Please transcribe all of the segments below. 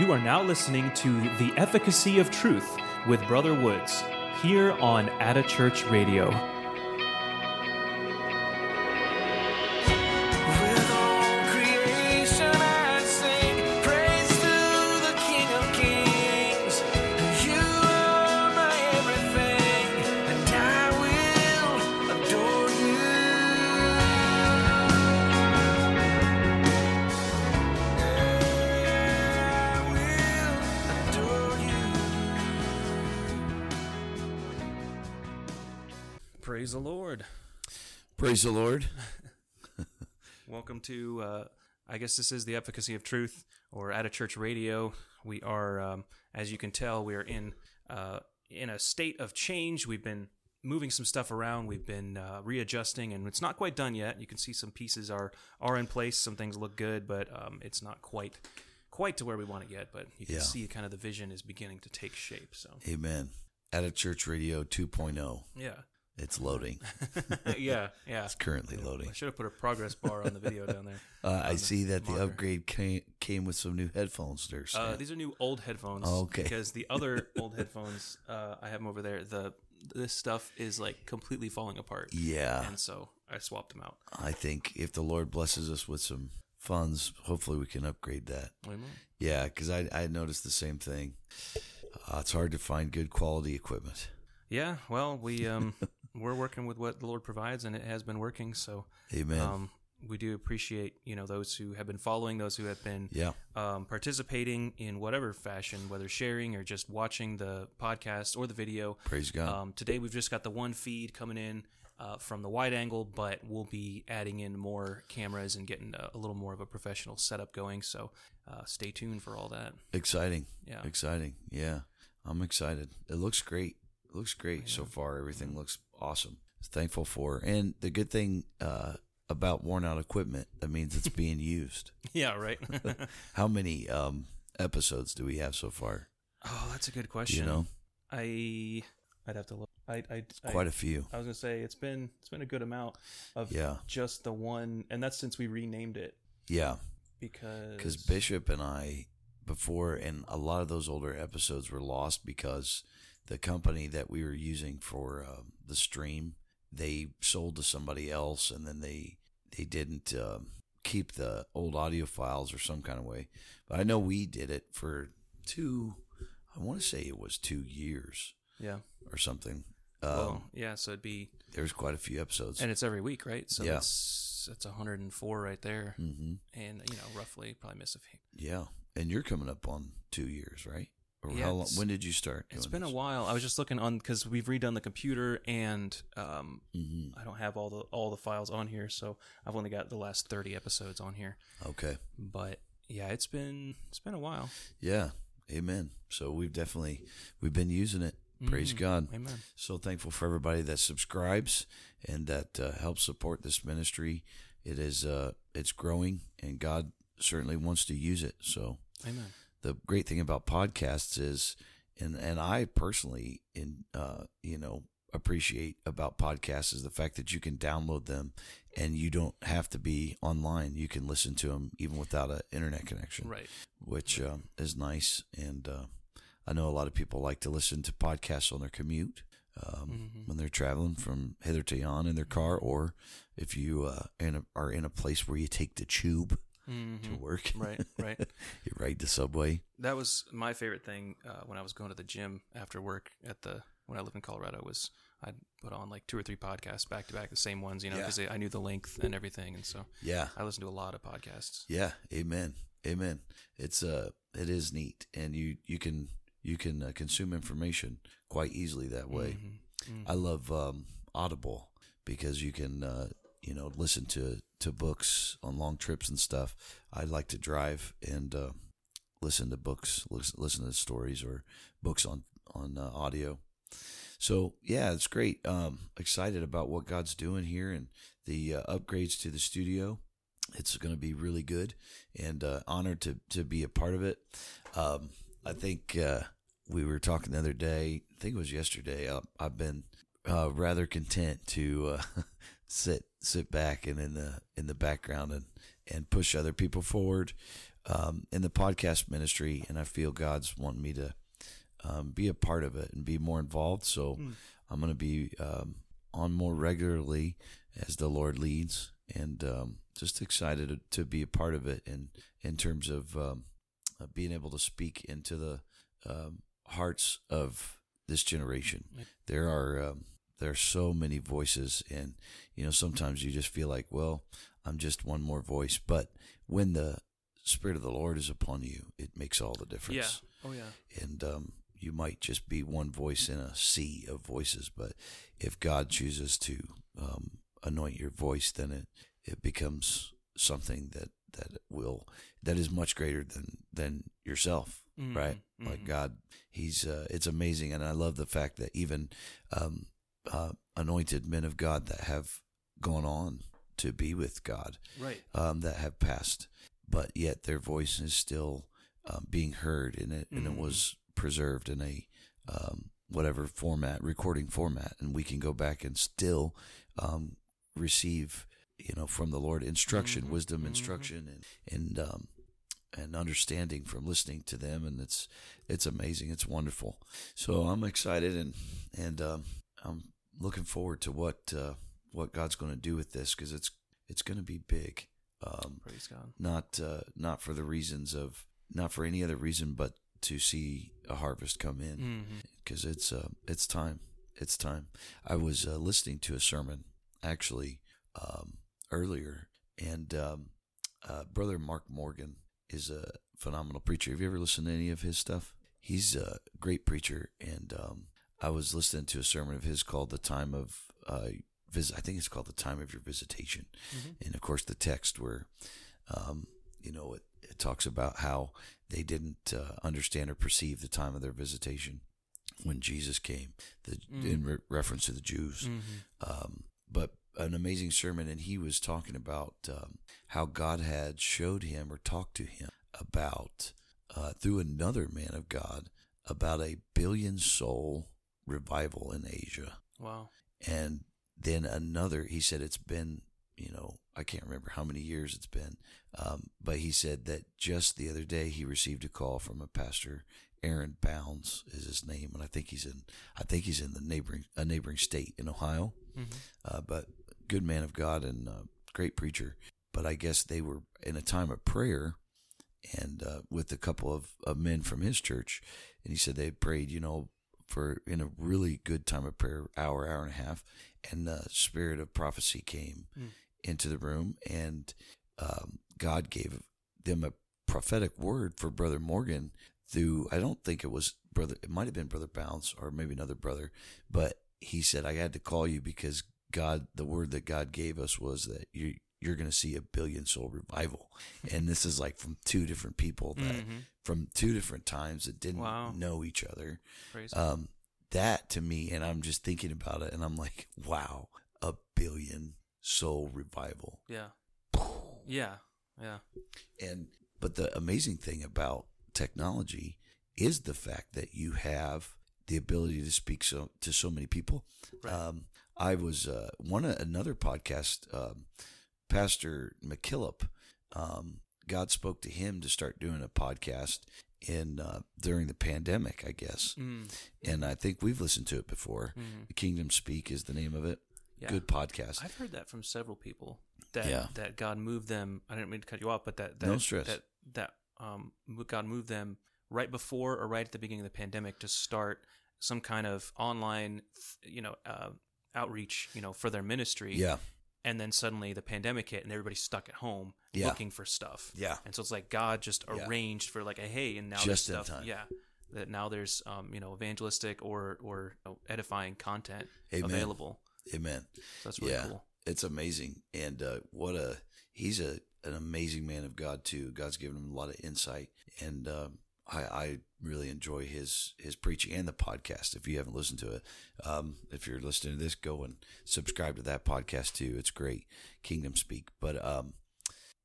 You are now listening to The Efficacy of Truth with Brother Woods here on Atta Church Radio. Praise the Lord. Welcome to, uh, I guess this is The Efficacy of Truth or At a Church Radio. We are, um, as you can tell, we are in, uh, in a state of change. We've been moving some stuff around. We've been uh, readjusting, and it's not quite done yet. You can see some pieces are are in place. Some things look good, but um, it's not quite quite to where we want it yet. But you can Yeah. see kind of the vision is beginning to take shape. So Amen. At a Church Radio 2.0. yeah, It's loading. yeah, yeah. It's currently loading. I should have put a progress bar on the video down there. Uh, I see that the upgrade came, came with some new headphones there. Uh, these are new old headphones. Oh, okay. Because the other old headphones, uh, I have them over there. The this stuff is like completely falling apart. yeah. And so I swapped them out. I think if the Lord blesses us with some funds, hopefully we can upgrade that. Amen. Yeah, because I, I noticed the same thing. Uh, it's hard to find good quality equipment. Yeah. Well, we um we're working with what the Lord provides, and it has been working. So Amen. um we do appreciate you know those who have been following, those who have been yeah. um, participating in whatever fashion, whether sharing or just watching the podcast or the video. Praise God. Um, today we've just got the one feed coming in uh, from the wide angle, but we'll be adding in more cameras and getting a, a little more of a professional setup going. So uh, stay tuned for all that. Exciting. Yeah. Exciting. Yeah. I'm excited. It looks great. It looks great so far. Everything looks awesome. Thankful for. And the good thing uh, about worn out equipment, that means it's being used. Yeah, right. How many um, episodes do we have so far? oh, that's a good question. you know? I I'd have to look. I I, I Quite a few. I was gonna say it's been it's been a good amount of Yeah. just the one, and that's since we renamed it Yeah. because Because Bishop and I, before, and a lot of those older episodes were lost because the company that we were using for um, the stream, they sold to somebody else, and then they they didn't um, keep the old audio files or some kind of way. But I know we did it for two. I want to say it was two years yeah. or something. Um, well, yeah. So it'd be there's quite a few episodes. and it's every week, right? So Yeah. that's that's 104 right there, hmm and you know roughly probably miss a few. Yeah, and you're coming up on two years, right? Yeah, how long? When did you start? It's been a while. I was just looking on because we've redone the computer, and um, Mhm. I don't have all the all the files on here, so I've only got the last 30 episodes on here. Okay. But yeah, it's been it's been a while. Yeah. Amen. So we've definitely we've been using it. Praise Mhm. God. Amen. So thankful for everybody that subscribes and that uh, helps support this ministry. It is uh it's growing and God certainly wants to use it. So Amen. The great thing about podcasts is and and I personally in uh you know appreciate about podcasts is the fact that you can download them and you don't have to be online. You can listen to them even without an internet connection Right. which um, is nice. And uh, I know a lot of people like to listen to podcasts on their commute um, Mhm. when they're traveling from hither to yon in their car, or if you uh, in a, are in a place where you take the tube to Mhm. work, Right. Right. you ride the subway. that was my favorite thing uh, when I was going to the gym after work at the when I lived in Colorado was I'd put on like two or three podcasts back to back, the same ones, you know, Yeah. because I knew the length and everything, and so Yeah, I listened to a lot of podcasts. yeah, amen, amen. It's uh, it is neat, and you you can you can uh, consume information quite easily that way. Mhm. Mhm. I love um, Audible because you can, uh, you know, listen to, to books on long trips and stuff. I like to drive and uh, listen to books, listen, listen to stories or books on on uh, audio. So yeah, it's great. Um, excited about what God's doing here and the uh, upgrades to the studio. It's going to be really good, and uh, honored to to be a part of it. Um, I think uh, we were talking the other day. I think it was yesterday. Uh, I've been rather content to sit sit back and in the in the background and and push other people forward. um, in the podcast ministry, and I feel God's wanting me to um, be a part of it and be more involved. So I'm going to be um, on more regularly as the Lord leads, and um, just excited to, to be a part of it. And in terms of um, uh, being able to speak into the um, hearts of this generation, there are um, there are so many voices, and you know sometimes you just feel like, well, I'm just one more voice. But when the Spirit of the Lord is upon you, it makes all the difference Yeah. Oh yeah. and um, you might just be one voice in a sea of voices. But if God chooses to um, anoint your voice, then it it becomes something that that will that is much greater than than yourself, Mhm, right? Like mhm. God, He's uh, it's amazing, and I love the fact that even um, uh, anointed men of God that have gone on to be with God Right. um, that have passed, but yet their voice is still um, being heard, and it and it Mhm. was preserved in a um, whatever format, recording format, and we can go back and still um, receive, you know, from the Lord instruction, Mhm. wisdom, Mhm. instruction, and and um, and understanding from listening to them, and it's it's amazing, it's wonderful. So I'm excited, and and um, I'm looking forward to what uh, what God's going to do with this because it's it's going to be big. Um, Praise God. not uh, not for the reasons of not for any other reason, but to see a harvest come in Mm-hmm. because it's uh, it's time. It's time. I was uh, listening to a sermon actually um, earlier, and um, uh, brother Mark Morgan is a phenomenal preacher. Have you ever listened to any of his stuff? He's a great preacher, and um, I was listening to a sermon of his called "The Time of." Uh, vis- I think it's called "The Time of Your Visitation," and of course the text where, um, you know, it, it talks about how they didn't uh, understand or perceive the time of their visitation when Jesus came, the, in re- reference to the Jews. Mm-hmm. Um, but an amazing sermon, and he was talking about um, how God had showed him or talked to him about uh, through another man of God about a billion soul revival in Asia, Wow. and then another. He said it's been you know I can't remember how many years it's been, um, but he said that just the other day he received a call from a pastor. Aaron Bounds is his name, and I think he's in. I think he's in the neighboring a neighboring state in Ohio Mm-hmm. uh, but good man of God and uh, great preacher. But I guess they were in a time of prayer, and uh, with a couple of, of men from his church, and he said they prayed, you know, for in a really good time of prayer, hour, hour and a half, and the spirit of prophecy came Mm. into the room, and um, God gave them a prophetic word for Brother Morgan through. I don't think it was brother. It might have been Brother Bounds or maybe another brother, but he said I had to call you because God, the word that God gave us was that you you're going to see a billion soul revival, and this is like from two different people that Mhm. from two different times that didn't Wow. know each other. Um, that to me, and I'm just thinking about it, and I'm like, wow, a billion soul revival. Yeah. Yeah. Yeah. And but the amazing thing about technology is the fact that you have the ability to speak so to so many people. Right. Um, I was uh, one another podcast. Um, Pastor McKillop, um, God spoke to him to start doing a podcast in uh, during the pandemic, I guess. Mm. And I think we've listened to it before. Mhm. The Kingdom Speak is the name of it. Yeah. Good podcast. I've heard that from several people that Yeah. that God moved them. I didn't mean to cut you off, but that, that No stress. That that um God moved them right before or right at the beginning of the pandemic to start some kind of online, you know, uh, outreach, you know, for their ministry. yeah, And then suddenly the pandemic hit and everybody's stuck at home Yeah. looking for stuff. yeah, And so it's like God just Yeah. arranged for like a hey, and now Just in there's stuff. time. Yeah. That now there's um you know evangelistic or or edifying content Amen. available. Amen. So that's really yeah, cool. it's amazing, and uh, what a he's a an amazing man of God too. God's given him a lot of insight, and um, I, I really enjoy his his preaching and the podcast. If you haven't listened to it, um, if you're listening to this, go and subscribe to that podcast too. It's great, Kingdom Speak. But um,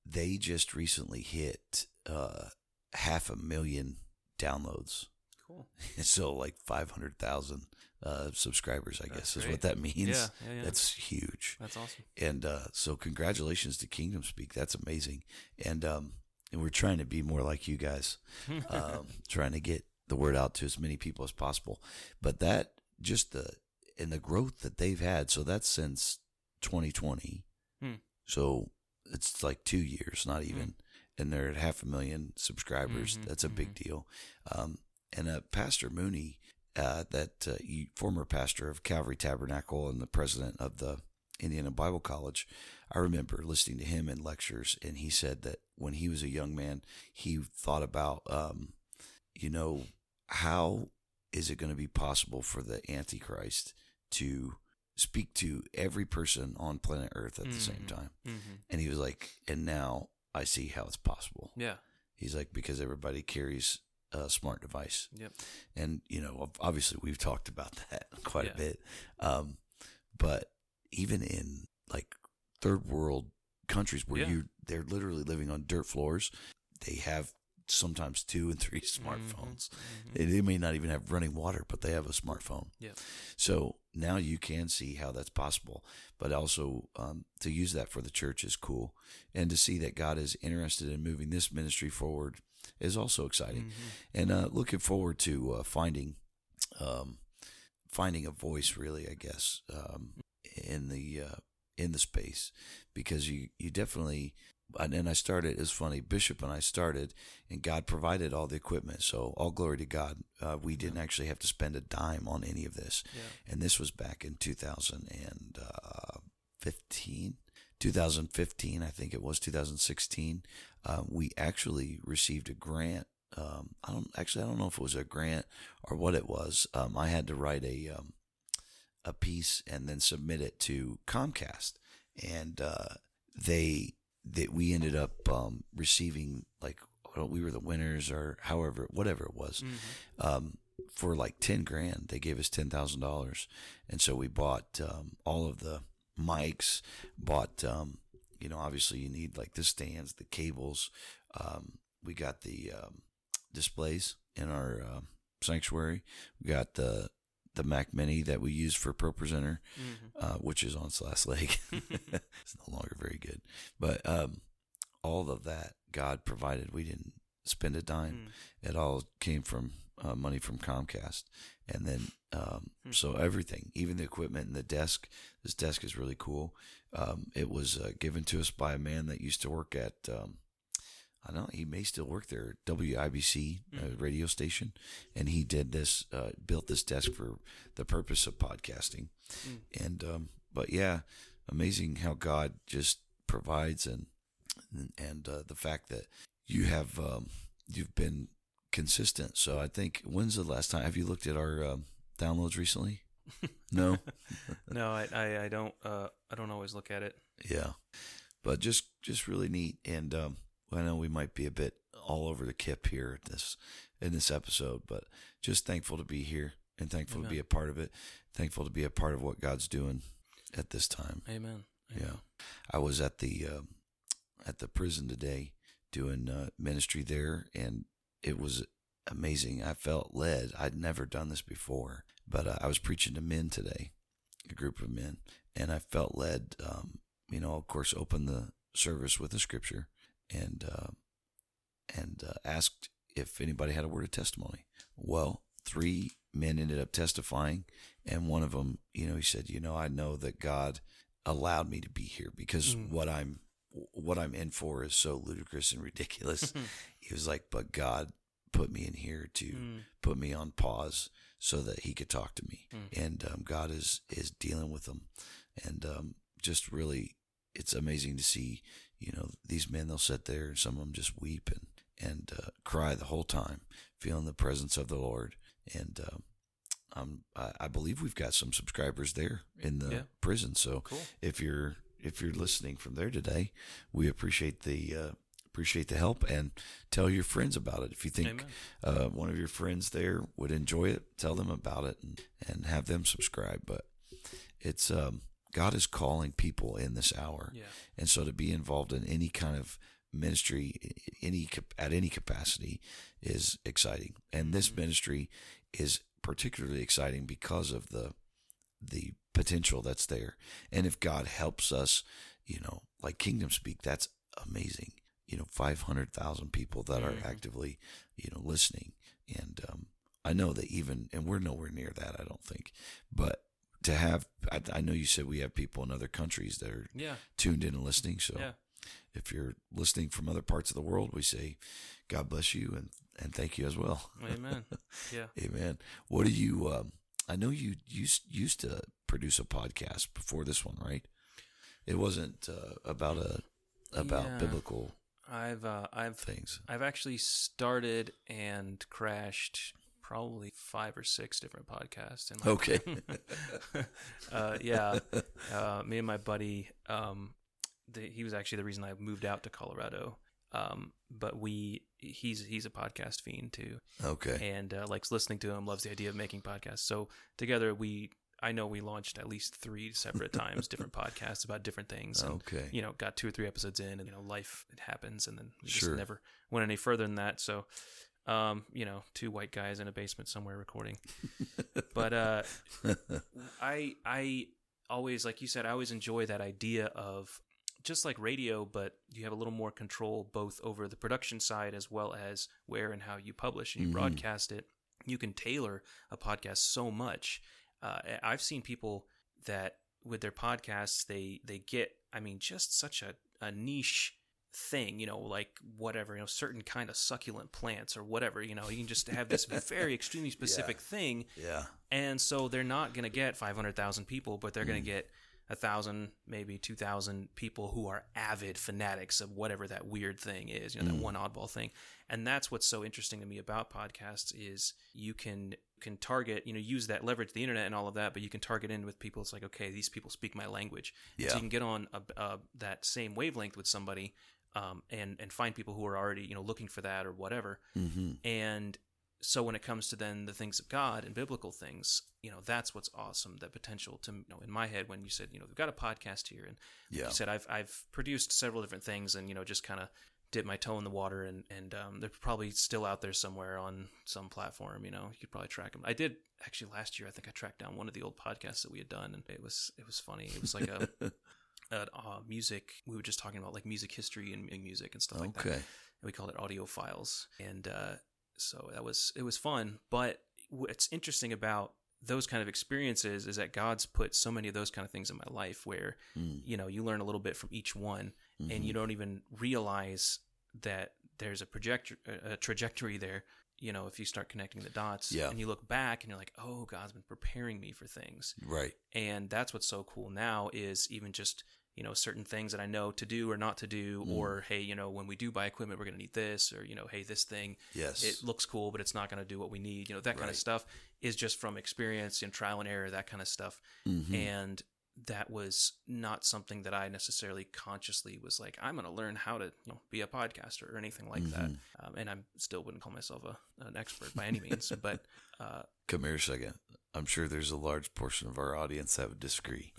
they just recently hit uh, half a million downloads. Cool. So like five hundred thousand uh, subscribers, I That's guess is what that means. Yeah, yeah, yeah. That's huge. That's awesome. And uh, so, congratulations to Kingdom Speak. That's amazing. And um, and we're trying to be more like you guys, um, trying to get the word out to as many people as possible. But that just the and the growth that they've had. So that's since 2020. Hmm. So it's like two years, not even, and they're at half a million subscribers. Mhm, That's a big deal. Um, and uh, Pastor Mooney, uh, that uh, you, former pastor of Calvary Tabernacle and the president of the Indiana Bible College, I remember listening to him in lectures, and he said that when he was a young man, he thought about, um, you know, how is it going to be possible for the Antichrist to speak to every person on planet Earth at the same Mhm. time? Mm-hmm. And he was like, and now I see how it's possible. Yeah. He's like, because everybody carries a smart device. Yep. And, you know, obviously we've talked about that quite Yeah. a bit. Um, but even in like third world countries where Yeah. you, they're literally living on dirt floors, they have sometimes two and three smartphones. Mhm. They, they may not even have running water, but they have a smartphone. Yeah. So now you can see how that's possible, but also um, to use that for the church is cool, and to see that God is interested in moving this ministry forward is also exciting, Mhm. and uh, looking forward to uh, finding, um, finding a voice really, I guess, um, in the uh, in the space, because you you definitely. And I started. It's funny. Bishop and I started, and God provided all the equipment. So all glory to God. Uh, we didn't actually have to spend a dime on any of this Yeah. and this was back in 2015 2015 i think it was 2016 uh, we actually received a grant um, i don't actually i don't know if it was a grant or what it was um, i had to write a um, a piece and then submit it to comcast and uh, they that we ended up um, receiving like we were the winners or however whatever it was Mhm. um, for like 10 grand. They gave us $10,000. And so we bought um, all of the mics, bought, um, you know, obviously you need like the stands, the cables. Um, we got the um, displays in our um sanctuary. We got the the Mac Mini that we use for Pro Presenter, Mhm. uh, which is on its last leg. it's no longer very good. But um, all of that God provided. We didn't spend a dime Mm. it all came from uh, money from Comcast, and then um, Hmm. so everything, even the equipment and the desk. This desk is really cool. Um, it was uh, given to us by a man that used to work at. Um, I don't know. He may still work there, WIBC uh, Mhm. radio station, and he did this, uh, built this desk for the purpose of podcasting. Mm. And um, but yeah, amazing how God just provides and and uh, the fact that you have um, you've been consistent. So I think when's the last time have you looked at our um, downloads recently? No. no, I, I, I don't. Uh, I don't always look at it. yeah, but just just really neat. And um, I know we might be a bit all over the kip here at this in this episode, but just thankful to be here and thankful to be a part of it. Thankful to be a part of what God's doing at this time. Amen. Yeah, I was at the um, at the prison today doing uh, ministry there, and it was amazing. I felt led. I'd never done this before, but uh, I was preaching to men today, a group of men, and I felt led. Um, you know, of course, open the service with a scripture, and uh, and uh, asked if anybody had a word of testimony. Well, three men ended up testifying, and one of them, you know, he said, "You know, I know that God." allowed me to be here because Mm. what I'm what I'm in for is so ludicrous and ridiculous. he was like, but God put me in here to Mm. put me on pause so that He could talk to me, Mm. and um, God is is dealing with them, and um, just really, it's amazing to see. You know, these men they'll sit there and some of them just weep and and uh, cry the whole time, feeling the presence of the Lord, and. Um, um, I, I believe we've got some subscribers there in the Yeah. prison. So Cool. if you're if you're listening from there today, we appreciate the uh, appreciate the help and tell your friends about it. If you think uh, one of your friends there would enjoy it, tell them about it and, and have them subscribe. But it's um, God is calling people in this hour, Yeah. and so to be involved in any kind of ministry, any at any capacity, is exciting. And this Mhm. ministry is particularly exciting because of the the potential that's there. And if God helps us, you know, like Kingdom Speak, that's amazing. you know, 500,000 people that are Mhm. actively, you know, listening. And um, I know that even, and we're nowhere near that, I don't think. But to have, I, I know you said we have people in other countries that are Yeah. tuned in and listening. So Yeah. if you're listening from other parts of the world, we say, God bless you and, and thank you as well. Amen. Yeah. Amen. What do you, um, I know you used, used to produce a podcast before this one, right? It wasn't uh, about a, about Yeah. biblical I've uh, I've things. I've actually started and crashed probably five or six different podcasts. In my Okay. uh, yeah, uh, me and my buddy, um, the, he was actually the reason I moved out to Colorado. Um, but we, he's he's a podcast fiend too, Okay. and uh, likes listening to him. Loves the idea of making podcasts. So together we. I know we launched at least three separate times different podcasts about different things. And, Okay. you know, got two or three episodes in, and you know, life it happens, and then we Sure. just never went any further than that. So, um, you know, two white guys in a basement somewhere recording. but uh, I I always, like you said, I always enjoy that idea of just like radio, but you have a little more control both over the production side as well as where and how you publish and you Mhm. broadcast it. You can tailor a podcast so much. Uh, I've seen people that with their podcasts they they get I mean just such a, a niche thing, you know, like whatever, you know, certain kind of succulent plants or whatever, you know, you can just have this very extremely specific thing yeah. and so they're not going to get 500,000 people, but they're going to mm. get a thousand, maybe 2,000 people who are avid fanatics of whatever that weird thing is, you know, that mm. one oddball thing. And that's what's so interesting to me about podcasts is you can can target, you know, use that leverage the internet and all of that, but you can target in with people. It's like, okay, these people speak my language. Yeah. So you can get on a, a, that same wavelength with somebody um, and and find people who are already, you know, looking for that or whatever. Mm-hmm. And so when it comes to then the things of God and biblical things, you know, that's what's awesome. That potential to, you know, in my head when you said, you know, we've got a podcast here, and Yeah. you said I've I've produced several different things, and you know, just kind of dip my toe in the water, and and um, they're probably still out there somewhere on some platform. You know, you could probably track them. I did actually last year. I think I tracked down one of the old podcasts that we had done, and it was it was funny. It was like a. a uh, music. We were just talking about like music history and, and music and stuff like that Okay. and we called it audio files and uh, so that was it was fun but what's interesting about those kind of experiences is that god's put so many of those kind of things in my life where Mm. you know you learn a little bit from each one and Mhm. you don't even realize that there's a project a trajectory there you know if you start connecting the dots Yeah. and you look back and you're like oh god's been preparing me for things Right. and that's what's so cool now is even just you know certain things that i know to do or not to do Mm. or hey you know when we do buy equipment we're going to need this or you know hey this thing Yes. it looks cool but it's not going to do what we need you know that kind of stuff is just from experience and trial and error that kind of stuff Mhm. and that was not something that i necessarily consciously was like i'm going to learn how to you know be a podcaster or anything like that Mhm. um, and i still wouldn't call myself a, an expert by any means but uh, Come here a second. I'm sure there's a large portion of our audience that would disagree.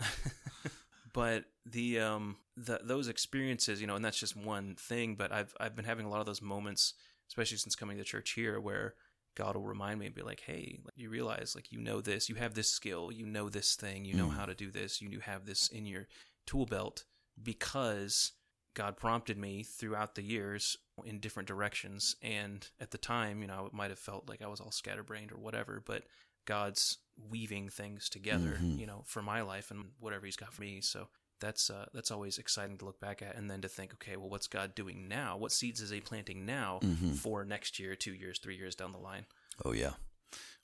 but the um the those experiences you know and that's just one thing but i've i've been having a lot of those moments especially since coming to church here where god will remind me and be like hey like, you realize like you know this you have this skill you know this thing you know Mm. how to do this you have this in your tool belt because god prompted me throughout the years in different directions and at the time you know it might have felt like i was all scatterbrained or whatever but god's weaving things together Mhm. you know for my life and whatever he's got for me so that's uh, that's always exciting to look back at and then to think okay well what's god doing now what seeds is he planting now Mhm. for next year two years three years down the line Oh yeah.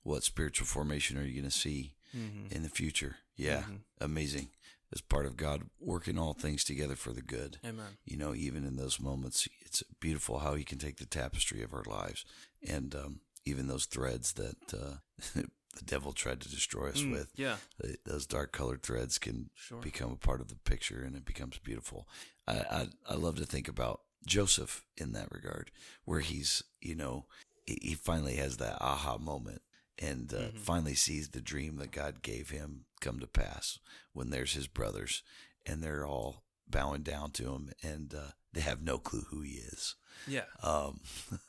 What spiritual formation are you going to see mm-hmm. in the future? Yeah. Mhm. Amazing. As part of God working all things together for the good. amen You know, even in those moments, it's beautiful how He can take the tapestry of our lives and um, even those threads that uh, the devil tried to destroy us Mm, with. yeah Those dark colored threads can sure become a part of the picture and it becomes beautiful. I, I I love to think about Joseph in that regard, where he's you know he, finally has that aha moment and uh, Mhm. finally sees the dream that God gave him come to pass when there's his brothers and they're all bowing down to him and uh, they have no clue who he is. yeah Um,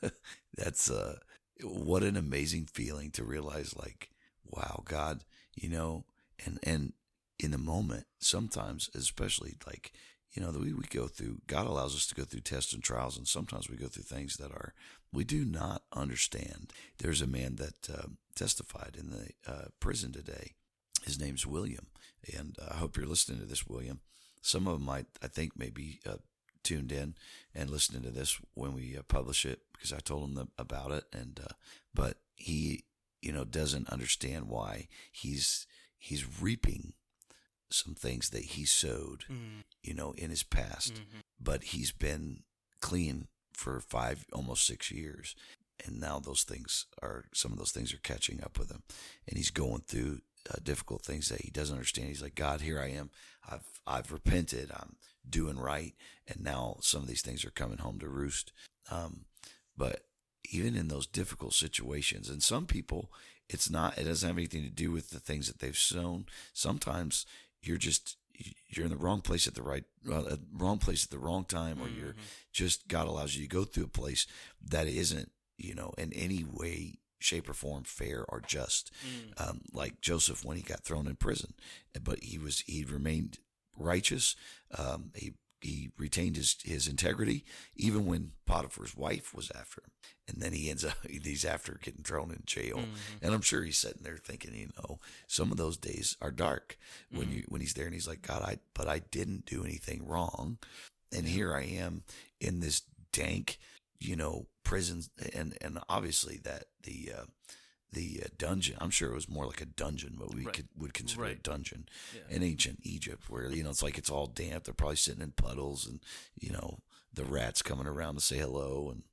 that's uh, what an amazing feeling to realize, like, wow, God, you know, and and in the moment, sometimes, especially like, you know, that we, we go through, God allows us to go through tests and trials, and sometimes we go through things that are, we do not understand. There's a man that uh, testified in the uh, prison today. His name's William. And I hope you're listening to this, William. Some of them might, I think, maybe uh, tuned in and listening to this when we uh, publish it because I told him the, about it. And, uh, but he, you know, doesn't understand why he's, he's reaping some things that he sowed, Mm, you know, in his past, mhm. but he's been clean for five, almost six years. And now those things are, some of those things are catching up with him. And he's going through uh, difficult things that he doesn't understand. He's like, God, here I am. I've, I've repented. I'm doing right. And now some of these things are coming home to roost. Um, but even in those difficult situations, and some people, it's not, it doesn't have anything to do with the things that they've sown. Sometimes you're just, you're in the wrong place at the right, uh, wrong place at the wrong time, or you're just, God allows you to go through a place that isn't, you know, in any way, shape, or form fair or just. Um, like Joseph when he got thrown in prison, but he was, he remained righteous. Um, he, he retained his, his integrity even when Potiphar's wife was after him. And then he ends up, he's after getting thrown in jail. And I'm sure he's sitting there thinking, you know, some of those days are dark when you, when he's there and he's like, God, I, but I didn't do anything wrong. And here I am in this dank, you know, prison. And, and obviously that the, uh, the uh, dungeon. I'm sure it was more like a dungeon, what we Right. could would consider a dungeon Yeah. in ancient Egypt, where you know it's like it's all damp. They're probably sitting in puddles, and you know the rats coming around to say hello, and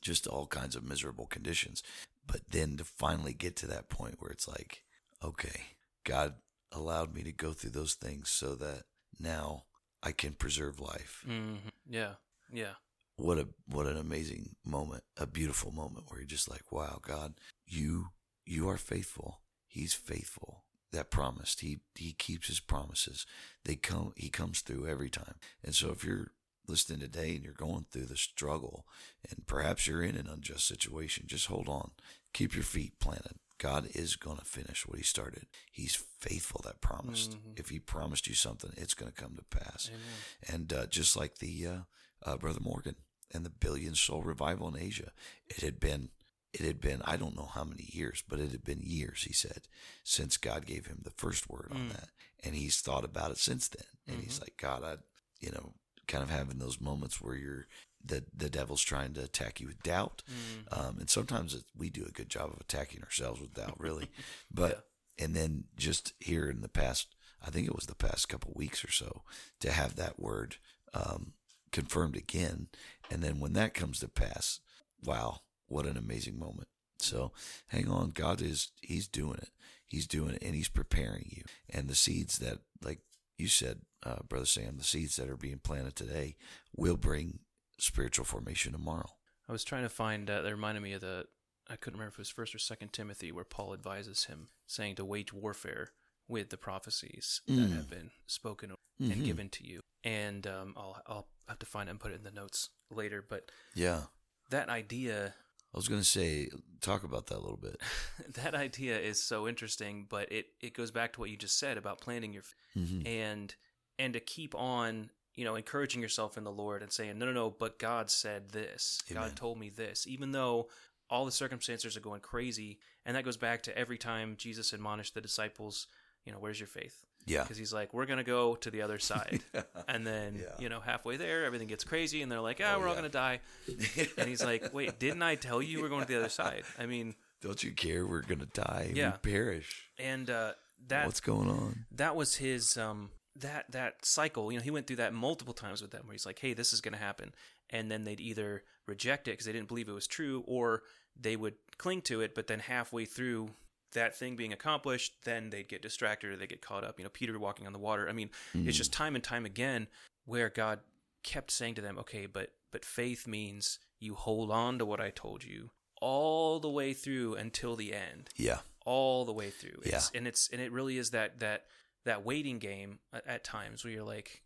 just all kinds of miserable conditions. But then to finally get to that point where it's like, okay, God allowed me to go through those things so that now I can preserve life. Mhm. Yeah. Yeah. What a what an amazing moment, a beautiful moment where you're just like, wow, God, you you are faithful. He's faithful. That promised. He he keeps his promises. They come he comes through every time. And so if you're listening today and you're going through the struggle and perhaps you're in an unjust situation, just hold on. Keep your feet planted. God is going to finish what he started. He's faithful that promised. Mhm. If he promised you something, it's going to come to pass. Amen. And uh, just like the uh, uh, Brother Morgan and the billion soul revival in Asia, it had been, it had been, I don't know how many years, but it had been years, he said, since God gave him the first word on Mm. that. And he's thought about it since then. And he's like, God, I, you know, kind of having those moments where you're, the, the devil's trying to attack you with doubt. Mm. Um, and sometimes it, we do a good job of attacking ourselves with doubt, really. But, and then just here in the past, I think it was the past couple weeks or so, to have that word um, confirmed again. And then when that comes to pass, wow, what an amazing moment. So hang on. God is, He's doing it. He's doing it and He's preparing you. And the seeds that, like you said, uh, Brother Sam, the seeds that are being planted today will bring spiritual formation tomorrow. I was trying to find. Uh, that reminded me of the. I couldn't remember if it was First or Second Timothy, where Paul advises him, saying to wage warfare with the prophecies that Mm. have been spoken and given to you. And um, I'll I'll have to find it and put it in the notes later. But Yeah. that idea, I was going to say, talk about that a little bit. that idea is so interesting. But it it goes back to what you just said about planting your Mhm. and and to keep on you know encouraging yourself in the lord and saying no no no but god said this Amen. god told me this even though all the circumstances are going crazy and that goes back to every time jesus admonished the disciples you know where's your faith Yeah. because he's like we're gonna go to the other side and then Yeah. you know halfway there everything gets crazy and they're like ah Oh, we're all gonna die and he's like wait didn't i tell you we're going to the other side i mean Don't you care? We're going to die. Yeah. We perish. and uh that What's going on? that was his um that that cycle you know he went through that multiple times with them where he's like hey this is going to happen and then they'd either reject it because they didn't believe it was true or they would cling to it but then halfway through that thing being accomplished then they'd get distracted or they get caught up you know peter walking on the water i mean it's just time and time again where god kept saying to them okay but but faith means you hold on to what i told you all the way through until the end Yeah. all the way through. Yeah. And it's and it really is that that that waiting game at, at times where you're like,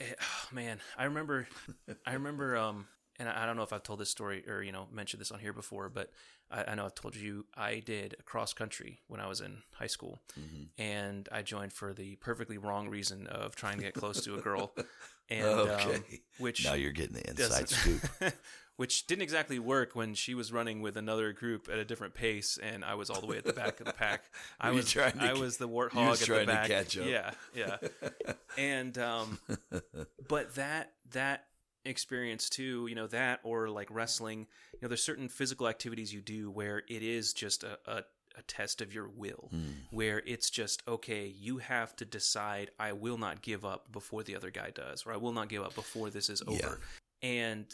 eh, oh, man, I remember, I remember, um, and I I don't know if I've told this story or you know mentioned this on here before, but I, I know I've told you I did a cross country when I was in high school, Mm-hmm. and I joined for the perfectly wrong reason of trying to get close to a girl, and um, which Now you're getting the inside scoop. which didn't exactly work when she was running with another group at a different pace, and I was all the way at the back of the pack. I was trying to I was the warthog was at trying the to back. catch up. Yeah, yeah. and um, but that that experience too, you know, that or like wrestling, you know, there's certain physical activities you do where it is just a, a a test of your will, Hmm. where it's just okay. You have to decide. I will not give up before the other guy does, or I will not give up before this is over. And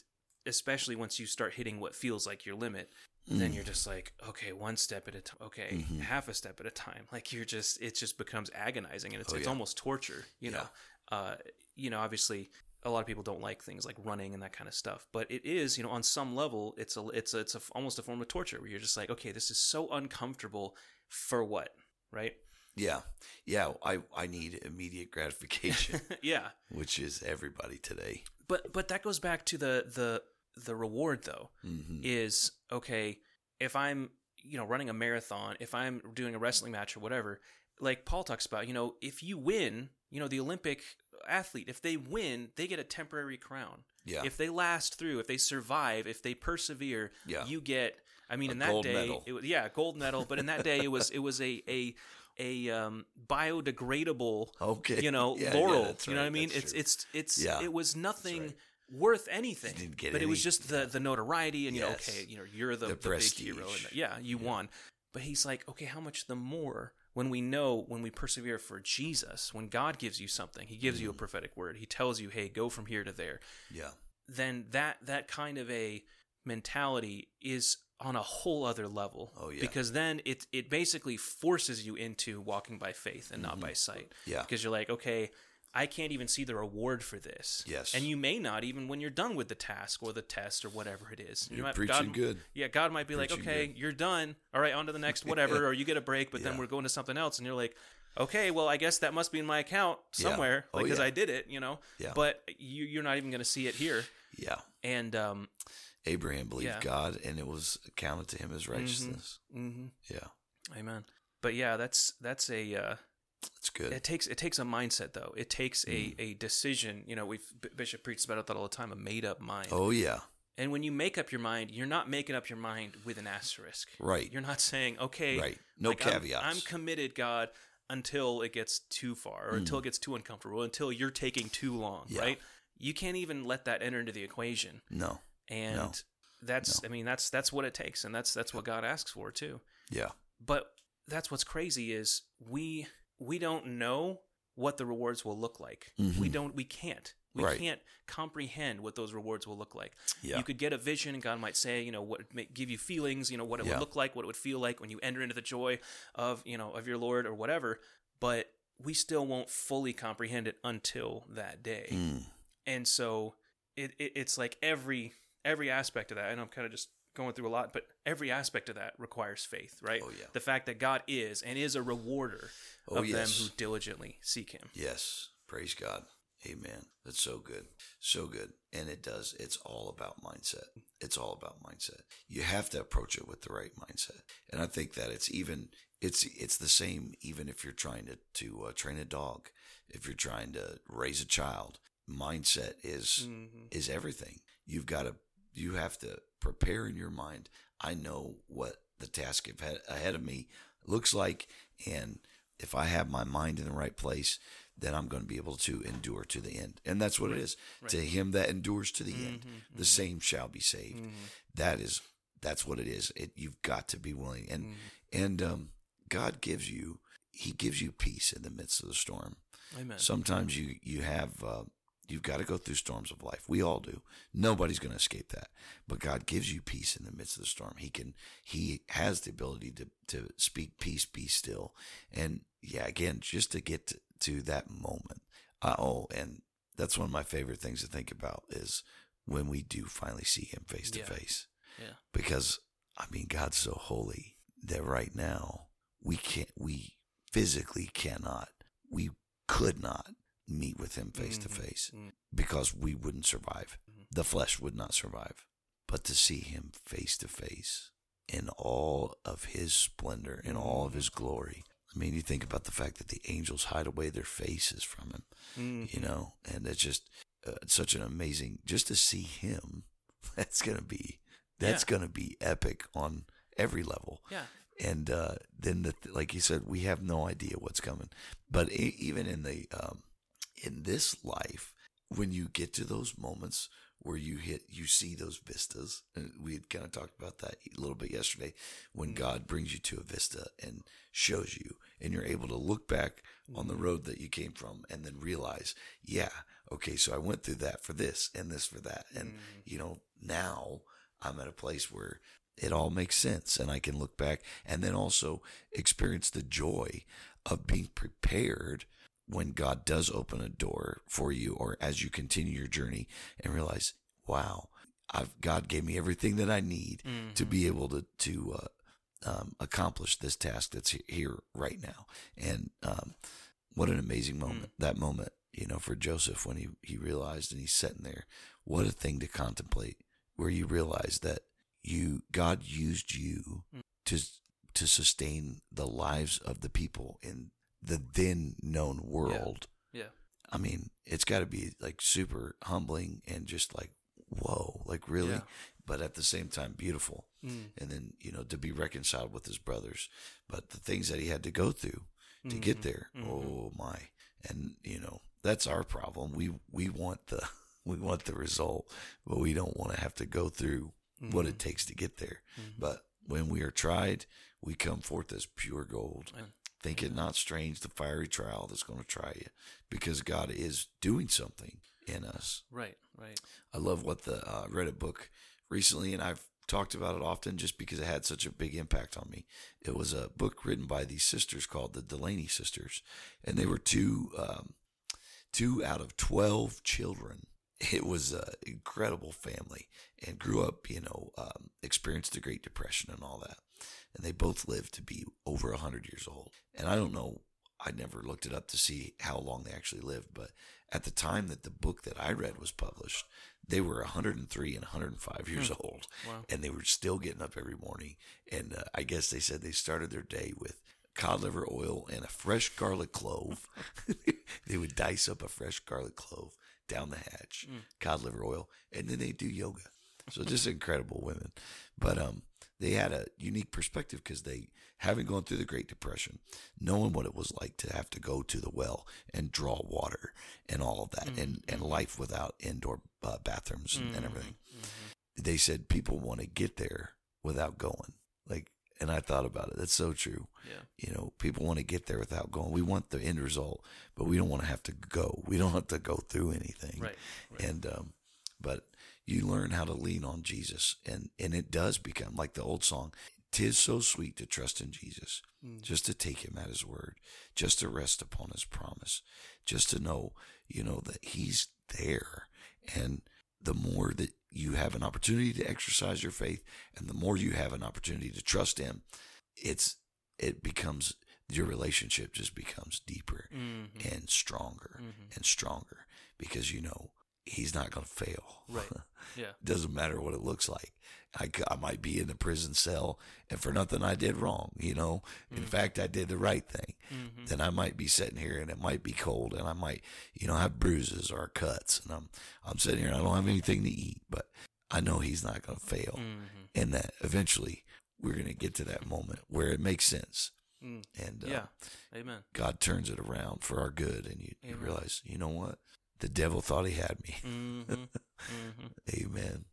especially once you start hitting what feels like your limit, then you're just like, okay, one step at a time. Okay, Mhm. half a step at a time. Like you're just, it just becomes agonizing, and it's Oh, it's yeah. almost torture. You know, uh, you know, obviously. A lot of people don't like things like running and that kind of stuff, but it is, you know, on some level, it's a, it's a, it's a, almost a form of torture where you're just like, okay, this is so uncomfortable for what, right? Yeah, yeah. I I need immediate gratification, yeah, which is everybody today. but but that goes back to the the the reward though. hmm is okay if i'm you know running a marathon if i'm doing a wrestling match or whatever like paul talks about you know if you win you know the olympic athlete if they win they get a temporary crown. Yeah, if they last through if they survive if they persevere Yeah. you get i mean A in that day it was yeah gold medal but in that day it was it was a a a um, biodegradable okay. you know Yeah, yeah, laurel. you know what i mean? that's it's true. it's it's Yeah, it was nothing right. worth anything. But it was just the the notoriety and you know okay you know you're the, The the, big hero and the, yeah you won. But he's like okay how much the more when we know when we persevere for jesus when god gives you something he gives you a Mm. prophetic word he tells you hey go from here to there yeah, then that that kind of a mentality is on a whole other level. Oh, yeah. Because then it it basically forces you into walking by faith and not by sight. Mm-hmm. Yeah. Because you're like, okay, I can't even see the reward for this. Yes. And you may not even when you're done with the task or the test or whatever it is. You You're might- preaching God, good. Yeah, God might be like, okay, good. you're done. All right, on to the next whatever, or you get a break, but then we're going to something else, and you're like. Okay, well, I guess that must be in my account Yeah. somewhere Oh, because yeah. I did it, you know. Yeah. But you, you're not even going to see it here, yeah. and um, Abraham believed Yeah. God, and it was accounted to him as righteousness. hmm Yeah, Amen. But yeah, that's that's a uh, good. it takes it takes a mindset though. It takes a Mm. a decision. You know, we've Bishop preaches about that all the time. A made up mind. oh yeah, And when you make up your mind, you're not making up your mind with an asterisk. right, You're not saying, okay, right. No like, I'm- caveats. I'm, committed, God, until it gets too far or until it gets too uncomfortable, until you're taking too long, Mm. Yeah. right? You can't even let that enter into the equation. no, And No. that's I mean, that's that's what it takes and that's that's what God asks for too. yeah, But that's what's crazy is we we don't know what the rewards will look like. We Mhm. don't we can't. We Right. can't comprehend what those rewards will look like. yeah, You could get a vision and God might say, you know, what may give you feelings, you know, what it Yeah. would look like, what it would feel like when you enter into the joy of, you know, of your Lord or whatever, but we still won't fully comprehend it until that day Mm. and so it, it it's like every every aspect of that and i'm kind of just going through a lot but every aspect of that requires faith right Oh, yeah. the fact that god is and is a rewarder Oh, of yes. them who diligently seek him Yes. Praise God. Amen. That's so good. So good. And it does. It's all about mindset. It's all about mindset. You have to approach it with the right mindset. And I think that it's even it's it's the same even if you're trying to to uh, train a dog, if you're trying to raise a child. Mindset is Mhm. is everything. You've got to you have to prepare in your mind. I know what the task ahead ahead of me looks like and if I have my mind in the right place, then I'm going to be able to endure to the end. And that's what it is. To him that endures to the end, Mm-hmm. the same shall be saved. That is that's what it is. It, you've got to be willing. And Mm-hmm. and um, God gives you he gives you peace in the midst of the storm. amen Sometimes you you have uh, you've got to go through storms of life. We all do. Nobody's going to escape that. But God gives you peace in the midst of the storm. He can He has the ability to to speak peace, be still, and yeah, again, just to get to, to that moment. Uh, oh, and that's one of my favorite things to think about is when we do finally see Him face to face. Yeah. Because I mean, God's so holy that right now we can't. We physically cannot. We could not meet with him face to Mhm. face Mhm. because we wouldn't survive. the flesh would not survive. But to see him face to face in all of his splendor, in all of his glory. I mean, you think about the fact that the angels hide away their faces from him, Mm. you know, and it's just uh, such an amazing, just to see him, that's going to be, that's Yeah. going to be epic on every level Yeah. and uh, then the, like you said, we have no idea what's coming. But e even in the um, in this life, when you get to those moments where you hit, you see those vistas, and we had kind of talked about that a little bit yesterday. When mm-hmm. God brings you to a vista and shows you, and you're able to look back on the mm-hmm. road that you came from, and then realize, yeah, okay, so I went through that for this and this for that, and mm-hmm. you know now I'm at a place where it all makes sense and I can look back and then also experience the joy of being prepared when God does open a door for you or as you continue your journey and realize, wow, I've, God gave me everything that I need to be able to, to, uh, um, accomplish this task that's here right now. And, um, what an amazing moment, that moment, you know, for Joseph when he, he realized and he's sitting there, what a thing to contemplate where you realize that you God used you to to sustain the lives of the people in the then known world. Yeah. I mean, it's got to be like super humbling and just like whoa, like really, Yeah. but at the same time beautiful. Mm. And then you know to be reconciled with his brothers, but the things that he had to go through to Mm-hmm. get there. Oh my! And you know that's our problem. We we want the we want the result, but we don't want to have to go through what Mm-hmm. it takes to get there. But when we are tried, we come forth as pure gold. Think it not strange the fiery trial that's going to try you, because God is doing something in us. Right. Right. I love what the uh, read a book recently, and I've talked about it often just because it had such a big impact on me. It was a book written by these sisters called the Delany sisters, and they were two um, two out of twelve children. It was an incredible family, and grew up, you know, um, experienced the Great Depression and all that, and they both lived to be over hundred years old. And I don't know I never looked it up to see how long they actually lived, but at the time that the book that I read was published, they were 103 and 105 years old, Wow. and they were still getting up every morning. And uh, I guess they said they started their day with cod liver oil and a fresh garlic clove. they would dice up a fresh garlic clove down the hatch, cod liver oil, and then they do yoga. So just incredible women, but um, they had a unique perspective because they, having gone through the Great Depression, knowing what it was like to have to go to the well and draw water and all of that, and and life without indoor uh, bathrooms and, and everything. They said people want to get there without going. Like, and I thought about it. That's so true. Yeah. You know, people want to get there without going. We want the end result, but we don't want to have to go. We don't have to go through anything. Right. And um, but you learn how to lean on Jesus, and and it does become like the old song. Tis so sweet to trust in Jesus, just to take him at his word, just to rest upon his promise, just to know, you know, that he's there. And the more that you have an opportunity to exercise your faith and the more you have an opportunity to trust him, it's, it becomes, your relationship just becomes deeper Mm-hmm. and stronger and stronger because you know he's not going to fail. Right. Yeah. Doesn't matter what it looks like. I, I might be in a prison cell and for nothing I did wrong, you know. In fact, I did the right thing. Then I might be sitting here and it might be cold and I might, you know, have bruises or cuts and I'm I'm sitting here and I don't have anything to eat, but I know he's not going to fail. And that eventually we're going to get to that moment where it makes sense. Mm. And uh, Yeah. Amen. God turns it around for our good, and you, you realize, you know what? The devil thought he had me. Mm-hmm. mm-hmm. Amen.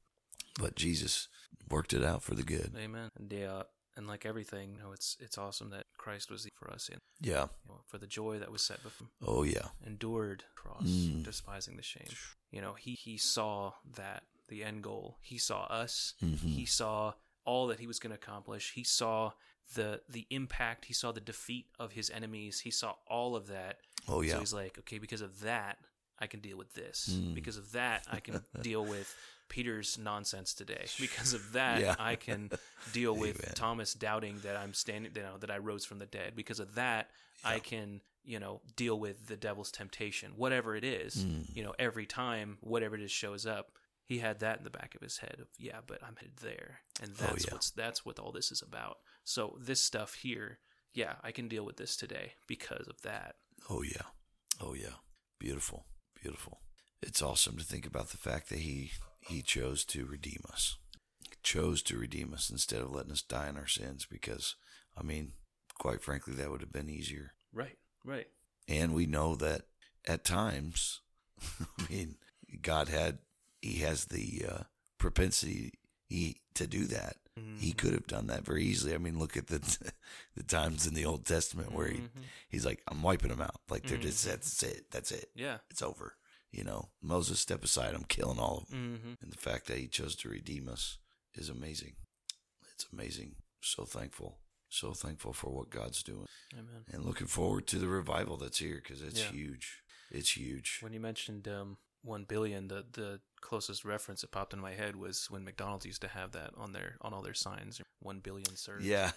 But Jesus worked it out for the good. Amen. And yeah, and like everything, you know, it's it's awesome that Christ was for us in Yeah. you know, for the joy that was set before him, Oh, yeah. endured cross, Mm. despising the shame. You know, he he saw that the end goal. He saw us. Mm-hmm. He saw all that he was going to accomplish. He saw the the impact. He saw the defeat of his enemies. He saw all of that. Oh, yeah. So he's like, okay, because of that, I can deal with this. Mm. Because of that, I can deal with Peter's nonsense today. Because of that, Yeah. I can deal with Amen. Thomas doubting that I'm standing, you know, that I rose from the dead. Because of that, I can, you know, deal with the devil's temptation, whatever it is. Mm. You know, every time, whatever it is shows up, he had that in the back of his head of yeah, but I'm headed there, and Oh, that's yeah. what's that's what all this is about. So this stuff here, yeah, I can deal with this today because of that. Oh yeah. Oh yeah. Beautiful. Beautiful. It's awesome to think about the fact that he he chose to redeem us. He Chose to redeem us instead of letting us die in our sins because I mean, quite frankly that would have been easier. Right, right. And we know that at times I mean, God had he has the uh, propensity he to do that. He Mhm. could have done that very easily. I mean, look at the the times in the Old Testament where he, Mhm. he's like, "I'm wiping them out. Like they're just Mhm. that's it. That's it. Yeah. It's over." You know, Moses, step aside. I'm killing all of them. Mm-hmm. And the fact that he chose to redeem us is amazing. It's amazing. So thankful. So thankful for what God's doing, Amen. and looking forward to the revival that's here because it's Yeah. huge. It's huge. When you mentioned um, one billion, the the closest reference that popped in my head was when McDonald's used to have that on their on all their signs. One billion served. Yeah,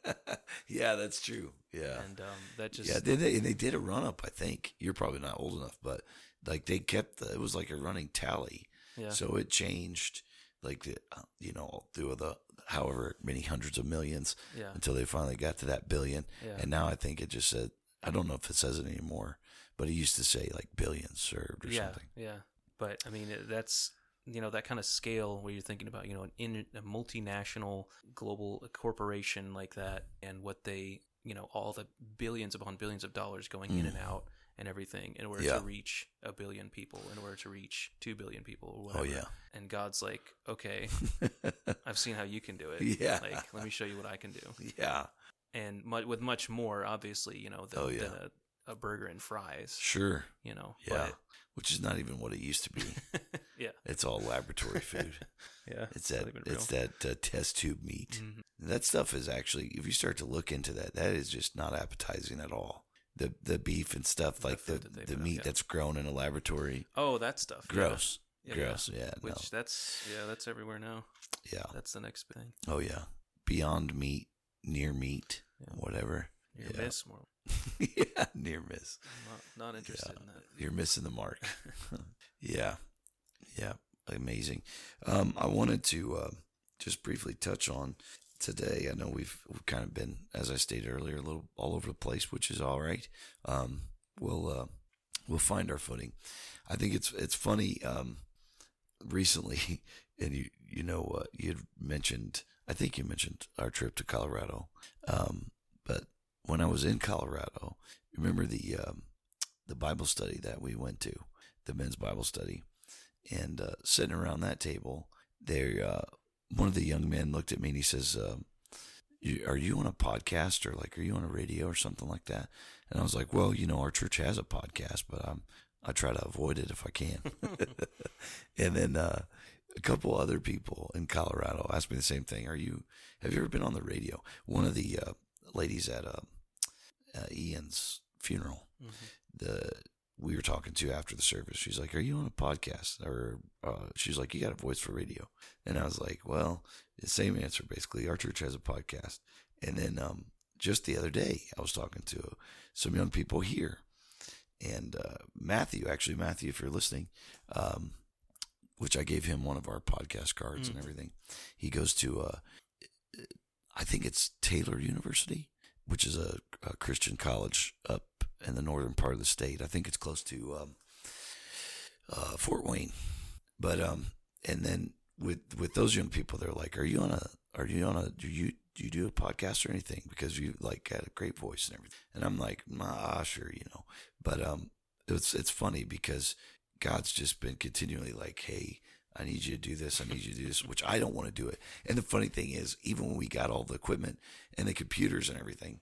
yeah, that's true. Yeah, And um, that just yeah. They, they they did a run up. I think you're probably not old enough, but like they kept the, it was like a running tally. yeah. So it changed, like the, uh, you know, through the however many hundreds of millions yeah. until they finally got to that billion. Yeah. And now I think it just said I don't know if it says it anymore, but it used to say like billions served or yeah, something. Yeah, but I mean that's you know that kind of scale where you're thinking about you know an in, a multinational global corporation like that and what they you know all the billions upon billions of dollars going in and out and everything in order Mm. Yeah. to reach a billion people in order to reach two billion people or Oh yeah, and God's like okay I've seen how you can do it Yeah. like let me show you what I can do yeah, and mu- with much more obviously you know than, Oh, yeah. than a, burger and fries sure, you know yeah. Which is not even what it used to be. yeah it's all laboratory food. yeah It's that it's that uh, test tube meat. Mhm. That stuff is actually, if you start to look into that, that is just not appetizing at all. The the beef and stuff like the the out, meat yeah. that's grown in a laboratory, Oh, that stuff. gross, Yeah, gross. Yeah, Which no, that's yeah, that's everywhere now. yeah. That's the next thing. Oh yeah, beyond meat, near meat, Yeah. whatever. Yeah. miss more. yeah, near miss. I'm not, not interested Yeah. in that. You're missing the mark. yeah, yeah, amazing. Um, I wanted to uh, just briefly touch on today. I know we've, we've kind of been, as I stated earlier, a little all over the place, which is all right. Um, we'll uh, we'll find our footing. I think it's it's funny. Um, recently, and you you know uh, you had mentioned. I think you mentioned our trip to Colorado. Um, but when I was in Colorado, remember the um, the Bible study that we went to, the men's Bible study, and uh, sitting around that table, there, uh, one of the young men looked at me and he says, um, "Are you on a podcast or like are you on a radio or something like that?" And I was like, "Well, you know, our church has a podcast, but I'm I try to avoid it if I can." and then uh, a couple other people in Colorado asked me the same thing. Are you? Have you ever been on the radio? One of the uh, ladies at uh, uh, Ian's funeral Mhm. the we were talking to after the service. She's like, "Are you on a podcast?" Or uh, she's like, "You got a voice for radio." And I was like, "Well, the same answer basically. Our church has a podcast." And then um, just the other day, I was talking to some young people here, and uh, Matthew, actually Matthew, if you're listening, um, which I gave him one of our podcast cards and Mm. everything. He goes to, uh, I think it's Taylor University, which is a, a Christian college up in the northern part of the state. I think it's close to um, uh, Fort Wayne. But um, and then with with those young people, they're like, "Are you on a? Are you on a? Do you do you do a podcast or anything? Because you like had a great voice and everything." And I'm like, "Nah, sure, you know." But um, it's it's funny because God's just been continually like, "Hey." I need you to do this. I need you to do this, which I don't want to do it. And the funny thing is, even when we got all the equipment and the computers and everything,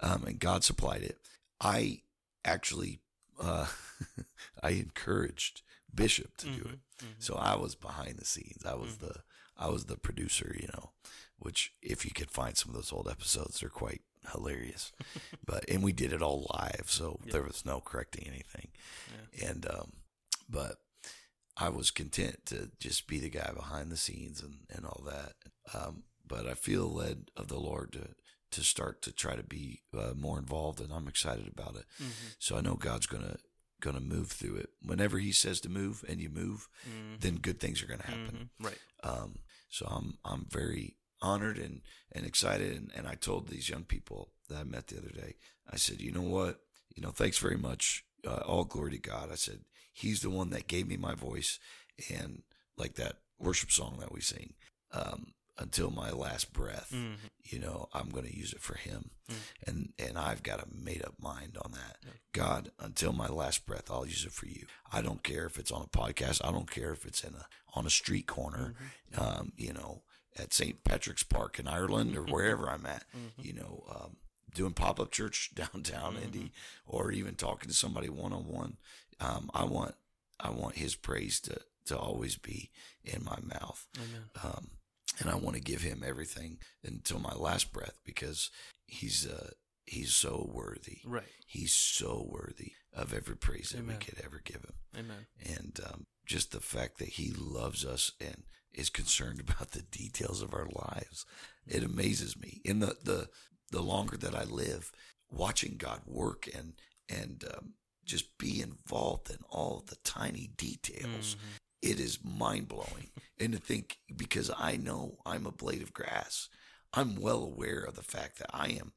um, and God supplied it, I actually uh, I encouraged Bishop to do it. Mhm. So I was behind the scenes. I was Mm-hmm. the I was the producer, you know. Which, if you could find some of those old episodes, they're quite hilarious. but and we did it all live, so Yeah. there was no correcting anything. Yeah. And um, but I was content to just be the guy behind the scenes and and all that. Um, but I feel led of the Lord to to start to try to be uh, more involved, and I'm excited about it. Mhm. So I know God's gonna going to move through it. Whenever He says to move and you move, Mhm. then good things are going to happen. Mhm. Right. Um, so I'm I'm very honored and and excited. And, and I told these young people that I met the other day, I said, you know what, you know, thanks very much. Uh, all glory to God. I said, He's the one that gave me my voice, and like that worship song that we sing, um, until my last breath. Mhm. You know, I'm going to use it for Him, Mm. and and I've got a made up mind on that. Yeah. God, until my last breath, I'll use it for you. I don't care if it's on a podcast. I don't care if it's in a on a street corner, Mm-hmm. um, you know, at St. Patrick's Park in Ireland or wherever I'm at, Mm-hmm. you know, um, doing pop up church downtown Indy, or even talking to somebody one on one. I want I want His praise to to always be in my mouth. Amen. Um, and I want to give him everything until my last breath because he's uh, he's so worthy. Right. He's so worthy of every praise that we could ever give him. Amen. And um, just the fact that he loves us and is concerned about the details of our lives, it amazes me. In the the the longer that I live, watching God work and and um, just be involved in all the tiny details Mhm. it is mind blowing. and to think, because I know I'm a blade of grass, I'm well aware of the fact that I am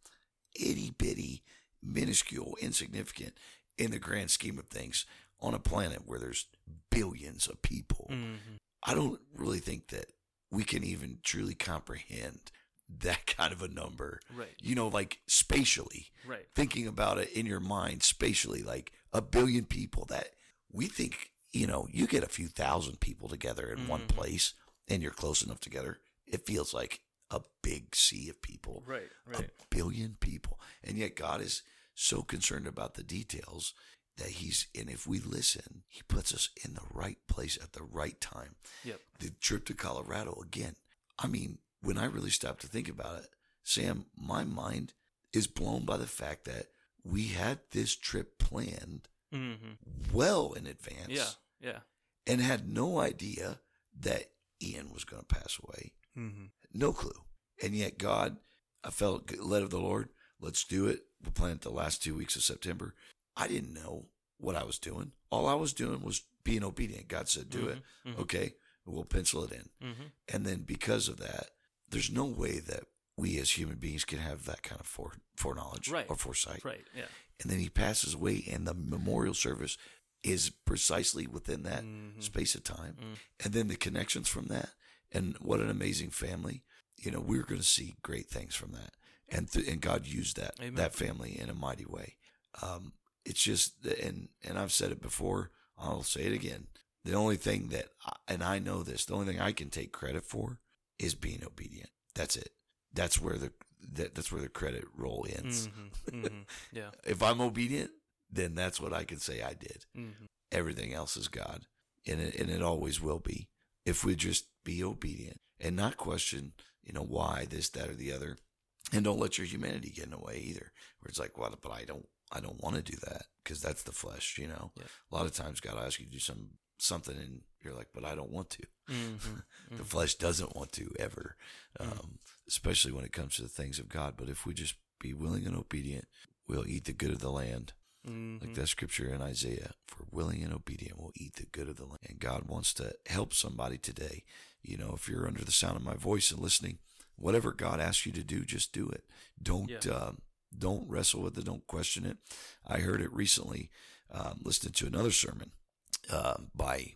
itty bitty, minuscule, insignificant in the grand scheme of things on a planet where there's billions of people. Mhm. I don't really think that we can even truly comprehend that kind of a number. Right. You know, like spatially, Right. thinking about it in your mind spatially, like a billion people that we think, you know, you get a few thousand people together in one Mhm. place and you're close enough together, it feels like a big sea of people, Right. a billion people. And yet God is so concerned about the details that he's, and if we listen, he puts us in the right place at the right time. Yep. The trip to Colorado again. I mean, when I really stop to think about it, Sam, my mind is blown by the fact that we had this trip planned Mm-hmm. well in advance Yeah. Yeah. and had no idea that Ian was going to pass away. Mm-hmm. No clue. And yet, God, I felt led of the Lord. Let's do it. We planned the last two weeks of September. I didn't know what I was doing. All I was doing was being obedient. God said, do it. Mhm. Okay. We'll pencil it in. Mm-hmm. And then because of that, there's no way that we as human beings can have that kind of fore, foreknowledge Right. or foresight. Right. Yeah. And then he passes away, and the memorial service is precisely within that Mhm. space of time. Mm. And then the connections from that, and what an amazing family. You know, we're going to see great things from that. And, th- and God used that Amen. that family in a mighty way. Um, it's just, and and I've said it before. I'll say it again. The only thing that, I, and I know this, the only thing I can take credit for is being obedient. That's it. That's where the that, that's where the credit roll ends. Mhm. Mhm. Yeah. If I'm obedient, then that's what I can say I did. Mm-hmm. Everything else is God, and it, and it always will be. If we just be obedient and not question, you know, why this, that, or the other, and don't let your humanity get in the way either. Where it's like, well, but I don't, I don't want to do that because that's the flesh, you know. Yeah. A lot of times, God will ask you to do some something, and you're like, but I don't want to. Mm-hmm. The flesh doesn't want to ever, um, especially when it comes to the things of God. But if we just be willing and obedient, we'll eat the good of the land. Mm-hmm. Like that scripture in Isaiah, for willing and obedient will eat the good of the land. And God wants to help somebody today. You know, if you're under the sound of my voice and listening, whatever God asks you to do, just do it. Don't Yeah. um, don't wrestle with it. Don't question it. I heard it recently, um, listening to another sermon um, by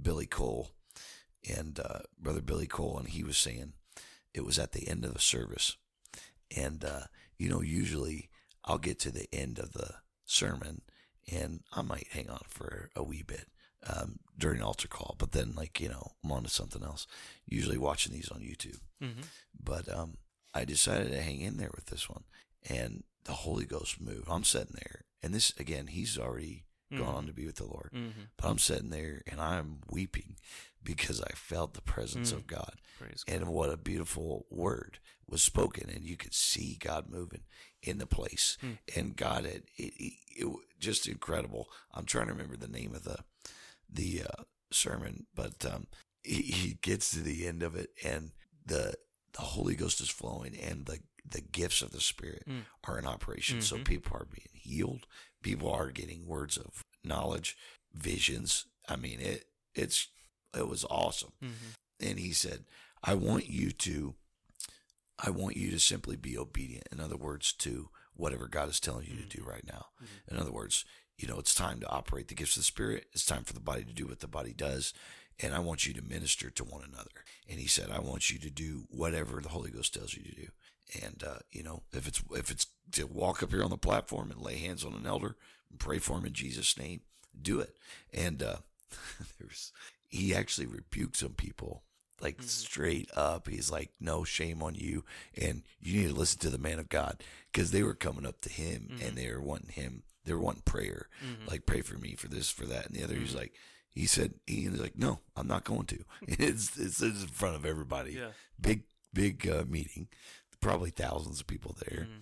Billy Cole and uh, brother Billy Cole, and he was saying it was at the end of the service, and uh, you know, usually I'll get to the end of the sermon and I might hang on for a wee bit um, during altar call, but then like you know I'm on to something else. Usually watching these on YouTube, Mm-hmm. but um, I decided to hang in there with this one, and the Holy Ghost moved. I'm sitting there, and this again, he's already gone on to be with the Lord, Mm-hmm. but I'm sitting there and I'm weeping because I felt the presence Mm. of God. Praise God. And what a beautiful word was spoken, and you could see God moving in the place. Hmm. And God had it, it, it just incredible. I'm trying to remember the name of the the uh, sermon, but um, he, he gets to the end of it, and the the Holy Ghost is flowing, and the the gifts of the Spirit Hmm. are in operation. So Mhm. people are being healed. People are getting words of knowledge, visions. I mean, it it's it was awesome. Mm-hmm. And he said, "I want you to, I want you to simply be obedient. In other words, to whatever God is telling you to do right now. In other words, you know, it's time to operate the gifts of the Spirit. It's time for the body to do what the body does." And I want you to minister to one another. And he said, I want you to do whatever the Holy Ghost tells you to do. And uh, you know, if it's if it's to walk up here on the platform and lay hands on an elder and pray for him in Jesus' name, do it. And uh, there's he actually rebuked some people like straight up. He's like, "No shame on you, and you need to listen to the man of God," because they were coming up to him and they were wanting him. They were wanting prayer, like pray for me for this, for that, and the other. He's like, he said, he was like, "No, I'm not going to." it's it's in front of everybody. Yeah. Big big uh, meeting, probably thousands of people there, Mm-hmm.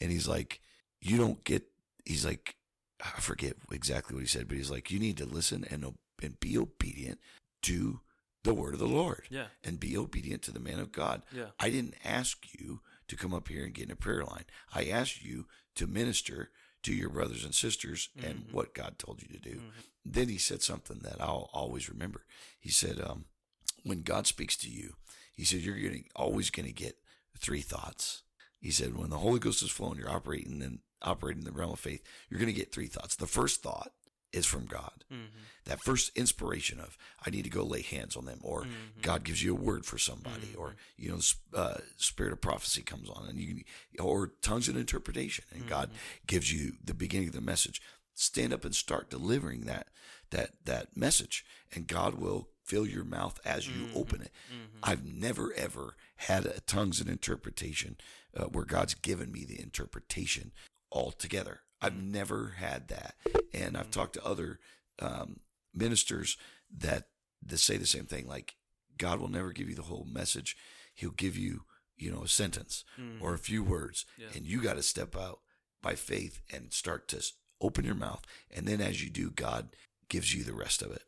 And he's like, "You don't get." He's like, I forget exactly what he said, but he's like, "You need to listen and and be obedient to the word of the Lord." Yeah. and be obedient to the man of God. Yeah. I didn't ask you to come up here and get in a prayer line. I asked you to minister to your brothers and sisters and Mm-hmm. what God told you to do. Then he said something that I'll always remember. He said, um, when God speaks to you, he said, you're gonna, always going to get three thoughts. He said, when the Holy Ghost is flowing, you're operating in, operating in the realm of faith, you're going to get three thoughts. The first thought is from God Mm-hmm. that first inspiration of I need to go lay hands on them, or Mm-hmm. God gives you a word for somebody, or you know, uh, spirit of prophecy comes on, and you, or tongues and interpretation, and God Mm-hmm. gives you the beginning of the message. Stand up and start delivering that that that message, and God will fill your mouth as you Mm-hmm. open it. I've never ever had a tongues and interpretation uh, where God's given me the interpretation altogether. I've Mm-hmm. never had that, and I've talked to other um, ministers that that say the same thing. Like God will never give you the whole message; He'll give you, you know, a sentence or a few words, Mm-hmm. Yeah. and you got to step out by faith and start to open your mouth. And then, as you do, God gives you the rest of it.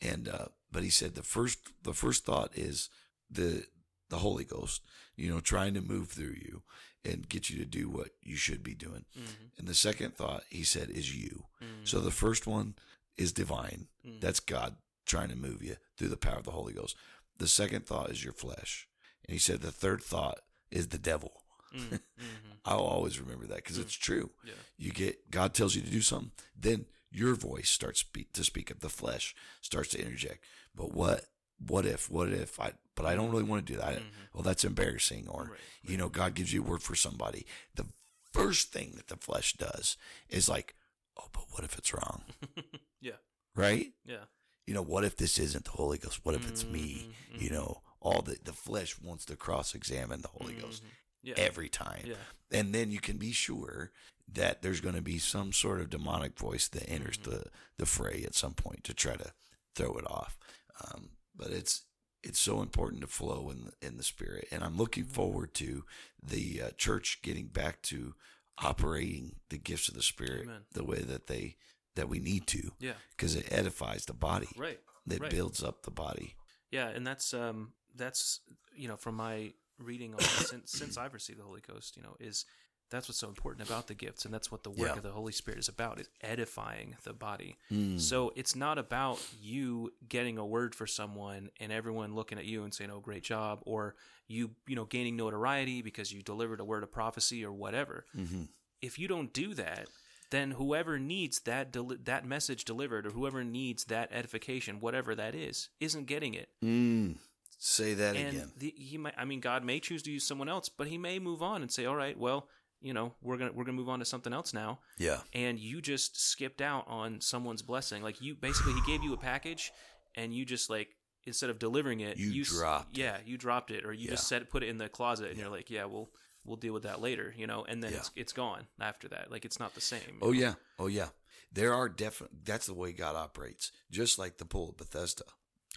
And uh, but He said the first the first thought is the the Holy Ghost, you know, trying to move through you and get you to do what you should be doing. Mm-hmm. And the second thought, he said, is you. So the first one is divine. Mm-hmm. That's God trying to move you through the power of the Holy Ghost. The second thought is your flesh. And he said the third thought is the devil. I'll always remember that because it's true. Yeah. You get God tells you to do something, then your voice starts speak, to speak up. The flesh starts to interject. But what? What if? What if? I. But I don't really want to do that. Mm-hmm. Well, that's embarrassing. Or you know, God gives you a word for somebody. The first thing that the flesh does is like, oh, but what if it's wrong? Yeah. right? Yeah. You know, what if this isn't the Holy Ghost? What if it's me? Mm-hmm. You know, all the the flesh wants to cross examine the Holy Ghost mm-hmm. Yeah. every time. Yeah. And then you can be sure that there's going to be some sort of demonic voice that enters the, the fray at some point to try to throw it off. Um, but it's it's so important to flow in the, in the spirit, and I'm looking forward to the uh, church getting back to operating the gifts of the spirit Amen. the way that they that we need to, Yeah. because it edifies the body. Right. It right. builds up the body. Yeah, and that's um that's you know from my reading on since since I've received the Holy Ghost, you know, is that's what's so important about the gifts, and that's what the work Yeah. of the Holy Spirit is about: is edifying the body. Mm. So it's not about you getting a word for someone and everyone looking at you and saying, "Oh, great job," or you you know gaining notoriety because you delivered a word of prophecy or whatever. Mm-hmm. If you don't do that, then whoever needs that deli- that message delivered or whoever needs that edification, whatever that is, isn't getting it Mm. Say that and again. the, he might i mean god may choose to use someone else but he may move on and say all right well you know we're gonna we're gonna move on to something else now Yeah. and you just skipped out on someone's blessing like you basically he gave you a package and you just like instead of delivering it You s- dropped it. yeah you dropped it or you just Yeah. set put it in the closet and you're like yeah we'll we'll deal with that later you know and then Yeah. it's it's gone after that like it's not the same Oh know? yeah, oh yeah. There are definitely That's the way God operates. Just like the pool of Bethesda,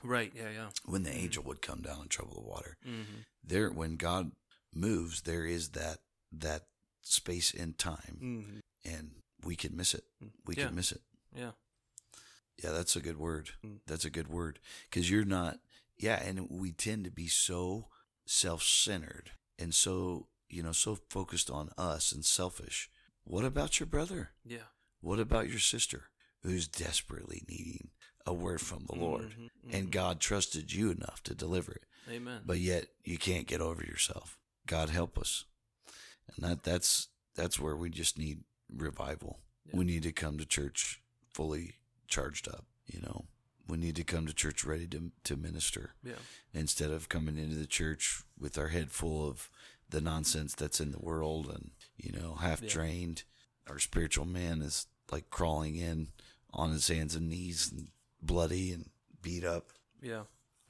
right yeah yeah when the angel would come down and trouble the water. mm-hmm. There, when God moves, there is that that space and time, Mm-hmm. and we can miss it. We Yeah. can miss it. yeah Yeah, that's a good word. Mm. That's a good word because you're not. Yeah, and we tend to be so self-centered and so you know so focused on us and selfish. What about your brother? yeah What about your sister? who's desperately needing a word from the Lord. Mhm, And God trusted you enough to deliver it. Amen. But yet you can't get over yourself. God help us. And that that's that's where we just need revival. Yeah. We need to come to church fully charged up, you know. We need to come to church ready to to minister yeah. instead of coming into the church with our head full of the nonsense that's in the world and you know half Yeah. drained our spiritual man is like crawling in on his hands and knees and bloody and beat up Yeah.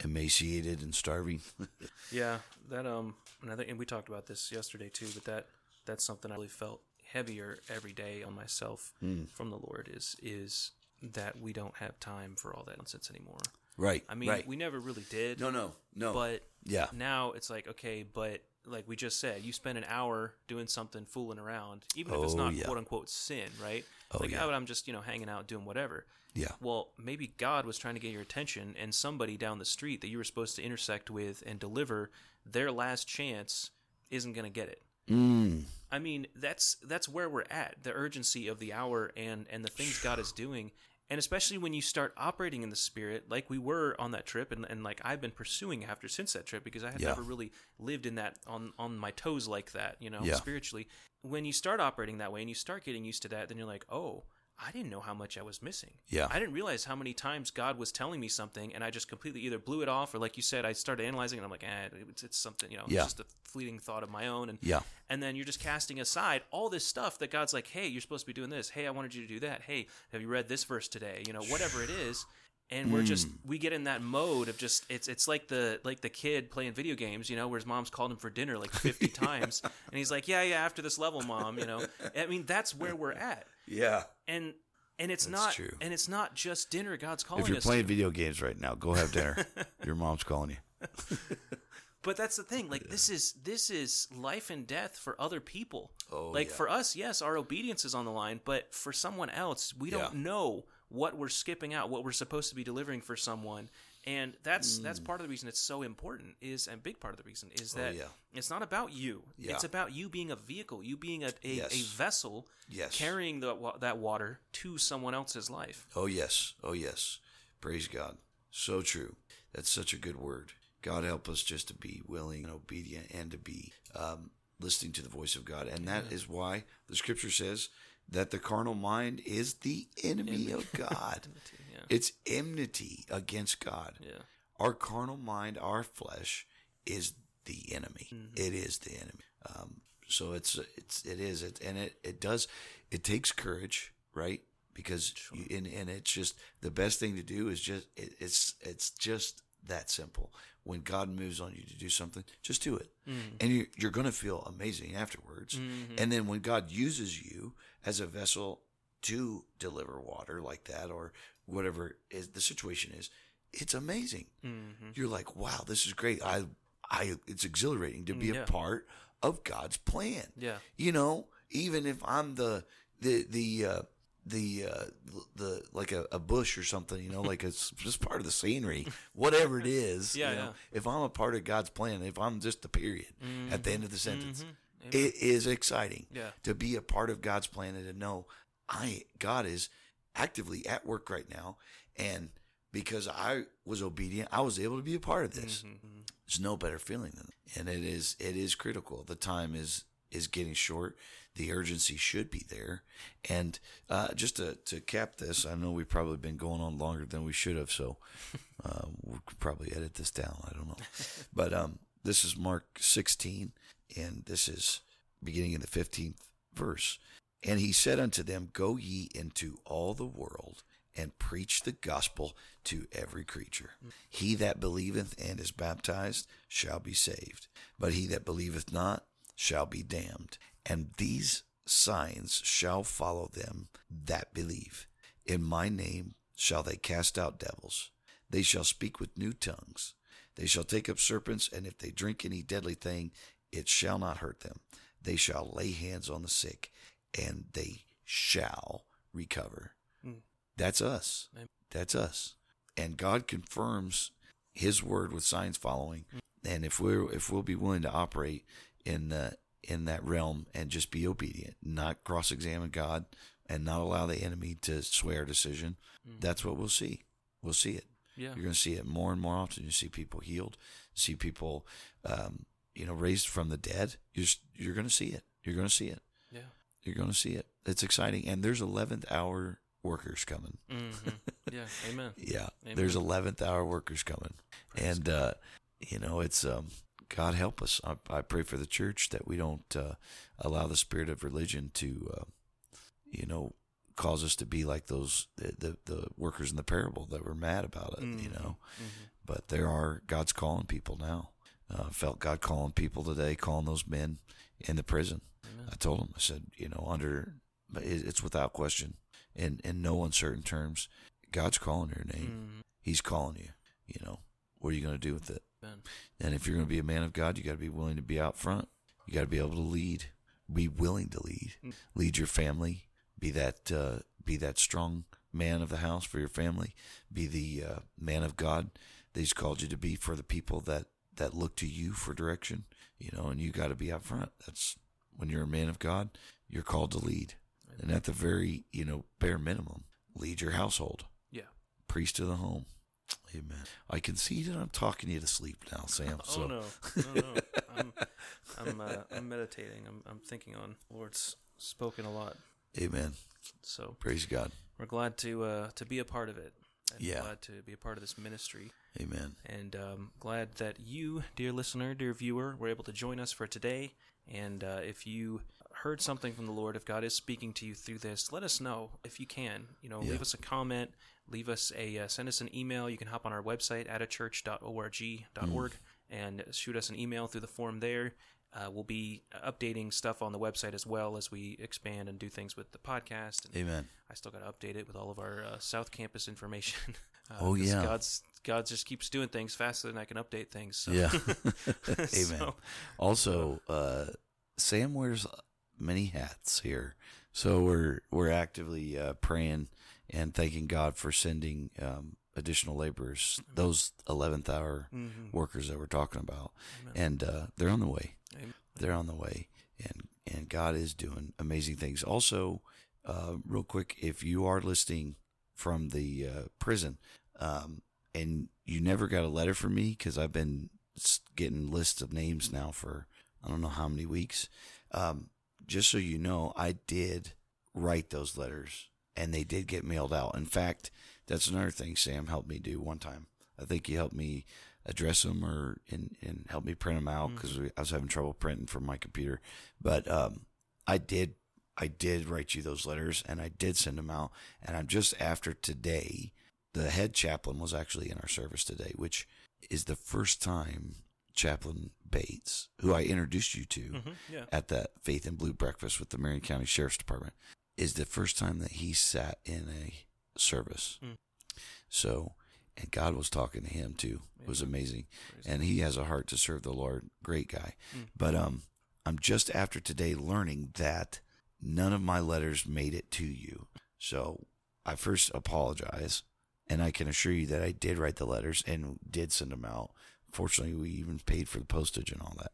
Emaciated and starving Yeah, that um, and I think, and we talked about this yesterday too. But that that's something I really felt heavier every day on myself Hmm. from the Lord is is that we don't have time for all that nonsense anymore. right I mean, right we never really did. no no no But yeah now it's like okay, but like we just said, you spend an hour doing something fooling around, even if it's Oh, not yeah. quote unquote sin, right? Oh, like, yeah. oh, I'm just you know hanging out doing whatever. yeah Well, maybe God was trying to get your attention, and somebody down the street that you were supposed to intersect with and deliver their last chance isn't going to get it. mm, I mean, that's that's where we're at. The urgency of the hour and and the things God is doing, and especially when you start operating in the spirit, like we were on that trip, and, and like I've been pursuing after since that trip because I had Yeah. never really lived in that on on my toes like that, you know, Yeah. spiritually. When you start operating that way and you start getting used to that, then you're like, oh. I didn't know how much I was missing. Yeah. I didn't realize how many times God was telling me something, and I just completely either blew it off, or like you said, I started analyzing, it and I'm like, eh, it's, it's something, you know, Yeah. it's just a fleeting thought of my own, and yeah and then you're just casting aside all this stuff that God's like, hey, you're supposed to be doing this. Hey, I wanted you to do that. Hey, have you read this verse today? You know, whatever it is. And we're just Hmm. we get in that mode of just it's it's like the like the kid playing video games, you know, where his mom's called him for dinner like fifty times, and he's like, yeah, yeah, after this level, mom, you know. I mean, that's where we're at, yeah and and it's That's not true. and it's not just dinner. God's calling if you're us playing video games right now go have dinner your mom's calling you But that's the thing. Like this is this is life and death for other people. Oh, like yeah. for us, yes, our obedience is on the line, but for someone else, we don't know what we're skipping out, what we're supposed to be delivering for someone. And that's that's part of the reason it's so important is and big part of the reason is that Mm. Oh, yeah. it's not about you. Yeah. It's about you being a vehicle, you being a, a, Yes. a vessel Yes. carrying the, that water to someone else's life. Oh, yes. Oh, yes. Praise God. So true. That's such a good word. God help us just to be willing and obedient and to be um, listening to the voice of God. And that is why the scripture says that the carnal mind is the enemy of God. Yeah. It's enmity against God. Yeah. Our carnal mind, our flesh, is the enemy. Mm-hmm. It is the enemy. Um, so it's it's it is it and it it does it takes courage, right? Because you, and and it's just the best thing to do is just it, it's it's just that simple. When God moves on you to do something, just do it, Mm-hmm. and you, you're going to feel amazing afterwards. And then when God uses you as a vessel to deliver water like that or whatever is the situation is, it's amazing. Mm-hmm. You're like, wow, this is great. I, I, it's exhilarating to be Yeah. a part of God's plan. Yeah. You know, even if I'm the, the, the, uh, the uh the like a, a bush or something you know like it's just part of the scenery whatever it is Yeah, you know, yeah. if i'm a part of god's plan if i'm just the period at the end of the sentence Mhm. it is exciting Yeah. to be a part of God's plan and to know I God is actively at work right now and because I was obedient I was able to be a part of this. Mhm. There's no better feeling than that. and it is it is critical. The time is is getting short. The urgency should be there. And uh, just to, to cap this, I know we've probably been going on longer than we should have, so uh, we could probably edit this down. I don't know. But um, this is Mark 16, and this is beginning in the 15th verse. And he said unto them, Go ye into all the world and preach the gospel to every creature. He that believeth and is baptized shall be saved, but he that believeth not shall be damned. And these signs shall follow them that believe. In my name shall they cast out devils. They shall speak with new tongues. They shall take up serpents, and if they drink any deadly thing, it shall not hurt them. They shall lay hands on the sick, and they shall recover. Mm. That's us. Amen. That's us. And God confirms His word with signs following. And if we're if we'll be willing to operate in the in that realm and just be obedient, not cross examine God and not allow the enemy to sway our decision, that's what we'll see. We'll see it. Yeah. You're going to see it more and more often. You see people healed, see people, um, you know, raised from the dead. You're you're going to see it. You're going to see it. Yeah. You're going to see it. It's exciting, and there's 11th hour workers coming. hmm Yeah. Amen. Yeah, Amen. there's 11th hour workers coming, and uh, you know it's um, God help us. I, I pray for the church that we don't uh, allow the spirit of religion to, uh, you know, cause us to be like those the, the the workers in the parable that were mad about it. You Mhm. know, Mhm. but there are God's calling people now. Uh, felt God calling people today, calling those men in the prison. Amen. I told him, I said, you know, under it's without question, in in no uncertain terms, God's calling your name. Mhm. He's calling you. You know, what are you going to do with it? Amen. And if you're going to be a man of God, you got to be willing to be out front. You got to be able to lead. Be willing to lead. Mm. Lead your family. Be that uh, be that strong man of the house for your family. Be the uh, man of God that He's called you to be for the people that that look to you for direction. You know, and you got to be out front. That's when you're a man of God. You're called to lead, and at the very you know bare minimum, lead your household Yeah. priest of the home. Amen. I can see that I'm talking you to sleep now, Sam. So oh no, no, no. I'm, I'm, uh, I'm meditating. I'm, I'm thinking on Lord's spoken a lot. Amen. So Praise God. we're glad to uh, to be a part of it. And Yeah. Glad to be a part of this ministry, Amen. and um, glad that you, dear listener, dear viewer, were able to join us for today. And uh, if you heard something from the Lord, if God is speaking to you through this, let us know if you can. You know, Yeah. leave us a comment, leave us a uh, send us an email. You can hop on our website at church.org.org and shoot us an email through the form there. Uh, we'll be updating stuff on the website as well as we expand and do things with the podcast. And Amen. I still got to update it with all of our uh, South Campus information. uh, Oh, yeah. God's God just keeps doing things faster than I can update things. So. Yeah. Amen. So, Also, uh, Sam wears many hats here, so we're we're actively uh, praying and thanking God for sending um, additional laborers, those eleventh hour mhm. workers that we're talking about, Amen. and uh, they're on the way. Amen. they're on the way and and God is doing amazing things. Also, uh, real quick, if you are listening from the uh, prison um, and you never got a letter from me because I've been getting lists of names now for I don't know how many weeks. Um, just so you know, I did write those letters and they did get mailed out. In fact, that's another thing Sam helped me do one time. I think he helped me address them or and, and help me print them out because I was having trouble printing from my computer. But um, I did I did write you those letters and I did send them out. And I'm just after today. The head chaplain was actually in our service today, which is the first time Chaplain Bates, who I introduced you to Mhm, Yeah. at that Faith and Blue breakfast with the Marion County Sheriff's Department, is the first time that he sat in a service. Mm. So, and God was talking to him too. It was amazing. Praise And he has a heart to serve the Lord. Great guy. Mm. But um, I'm just after today learning that none of my letters made it to you. So I first apologize. And I can assure you that I did write the letters and did send them out. Fortunately, we even paid for the postage and all that.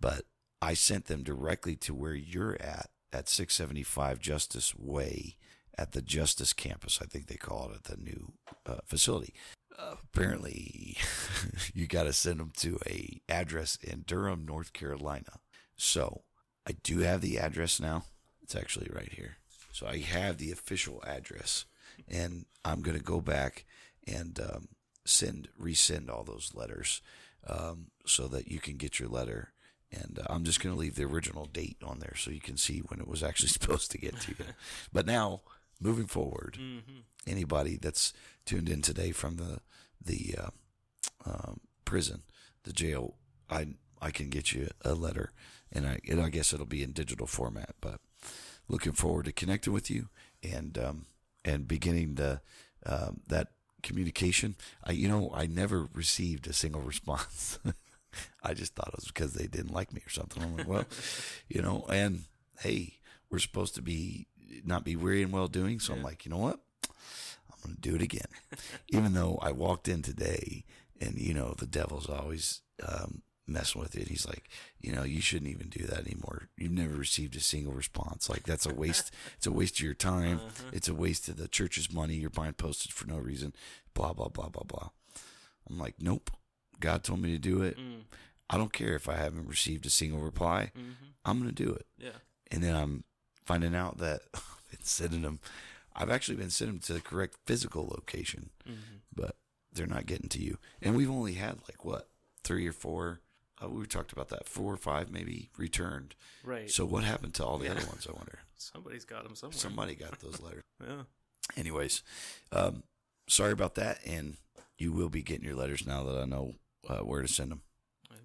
But I sent them directly to where you're at, at 675 Justice Way at the Justice Campus, I think they call it at the new uh, facility. Uh, apparently, you got to send them to a address in Durham, North Carolina. So I do have the address now. It's actually right here. So I have the official address, and I'm going to go back and um, send resend all those letters um, so that you can get your letter. And uh, I'm just going to leave the original date on there so you can see when it was actually supposed to get to you. but now, moving forward, Mhm. anybody that's tuned in today from the the uh, um, prison, the jail, I I can get you a letter, and I and I guess it'll be in digital format. But looking forward to connecting with you and um, and beginning the um, that communication. I you know I never received a single response. I just thought it was because they didn't like me or something. I'm like, well, you know, and hey, we're supposed to be not be weary and well doing. So I'm like, you know what? I'm going to do it again. Even though I walked in today and, you know, the devil's always um, messing with it. He's like, you know, you shouldn't even do that anymore. You've never received a single response. Like that's a waste. it's a waste of your time. It's a waste of the church's money. You're buying postage for no reason. Blah blah blah blah blah. I'm like, nope. God told me to do it. Mm. I don't care if I haven't received a single reply. Mm-hmm. I'm gonna do it. Yeah. And then I'm finding out that I've been sending them. I've actually been sending them to the correct physical location, Mm-hmm. but they're not getting to you. And we've only had like what three or four. Uh, we talked about that four or five maybe returned. Right. So what happened to all the Yeah. other ones? I wonder. Somebody's got them somewhere. Somebody got those letters. Yeah. Anyways, um, sorry about that, and you will be getting your letters now that I know uh, where to send them. Amen.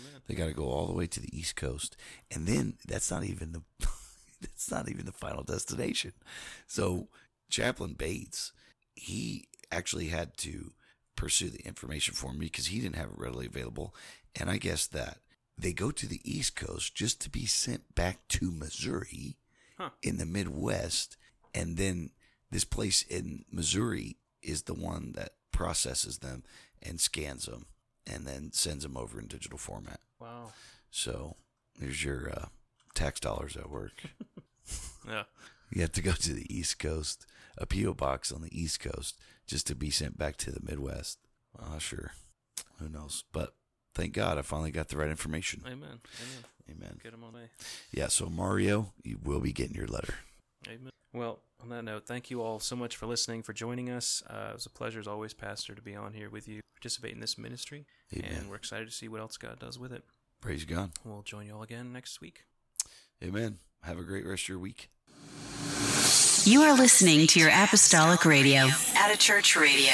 Amen. They got to go all the way to the East Coast, and then that's not even the that's not even the final destination. So Chaplain Bates, he actually had to pursue the information for me because he didn't have it readily available, and I guess that they go to the East Coast just to be sent back to Missouri Huh. in the Midwest, and then this place in Missouri is the one that processes them and scans them and then sends them over in digital format. Wow. So there's your uh, tax dollars at work. Yeah. you have to go to the East Coast, a PO box on the East Coast, just to be sent back to the Midwest. Uh, sure, who knows? But thank God I finally got the right information. Amen. Amen. Amen. Get them all day. Yeah. So Mario, you will be getting your letter. Amen. Well, on that note, thank you all so much for listening, for joining us. Uh, it was a pleasure, as always, Pastor, to be on here with you, participate in this ministry, Amen. and we're excited to see what else God does with it. Praise God. We'll join you all again next week. Amen. Have a great rest of your week. You are listening to your apostolic radio. At a church radio.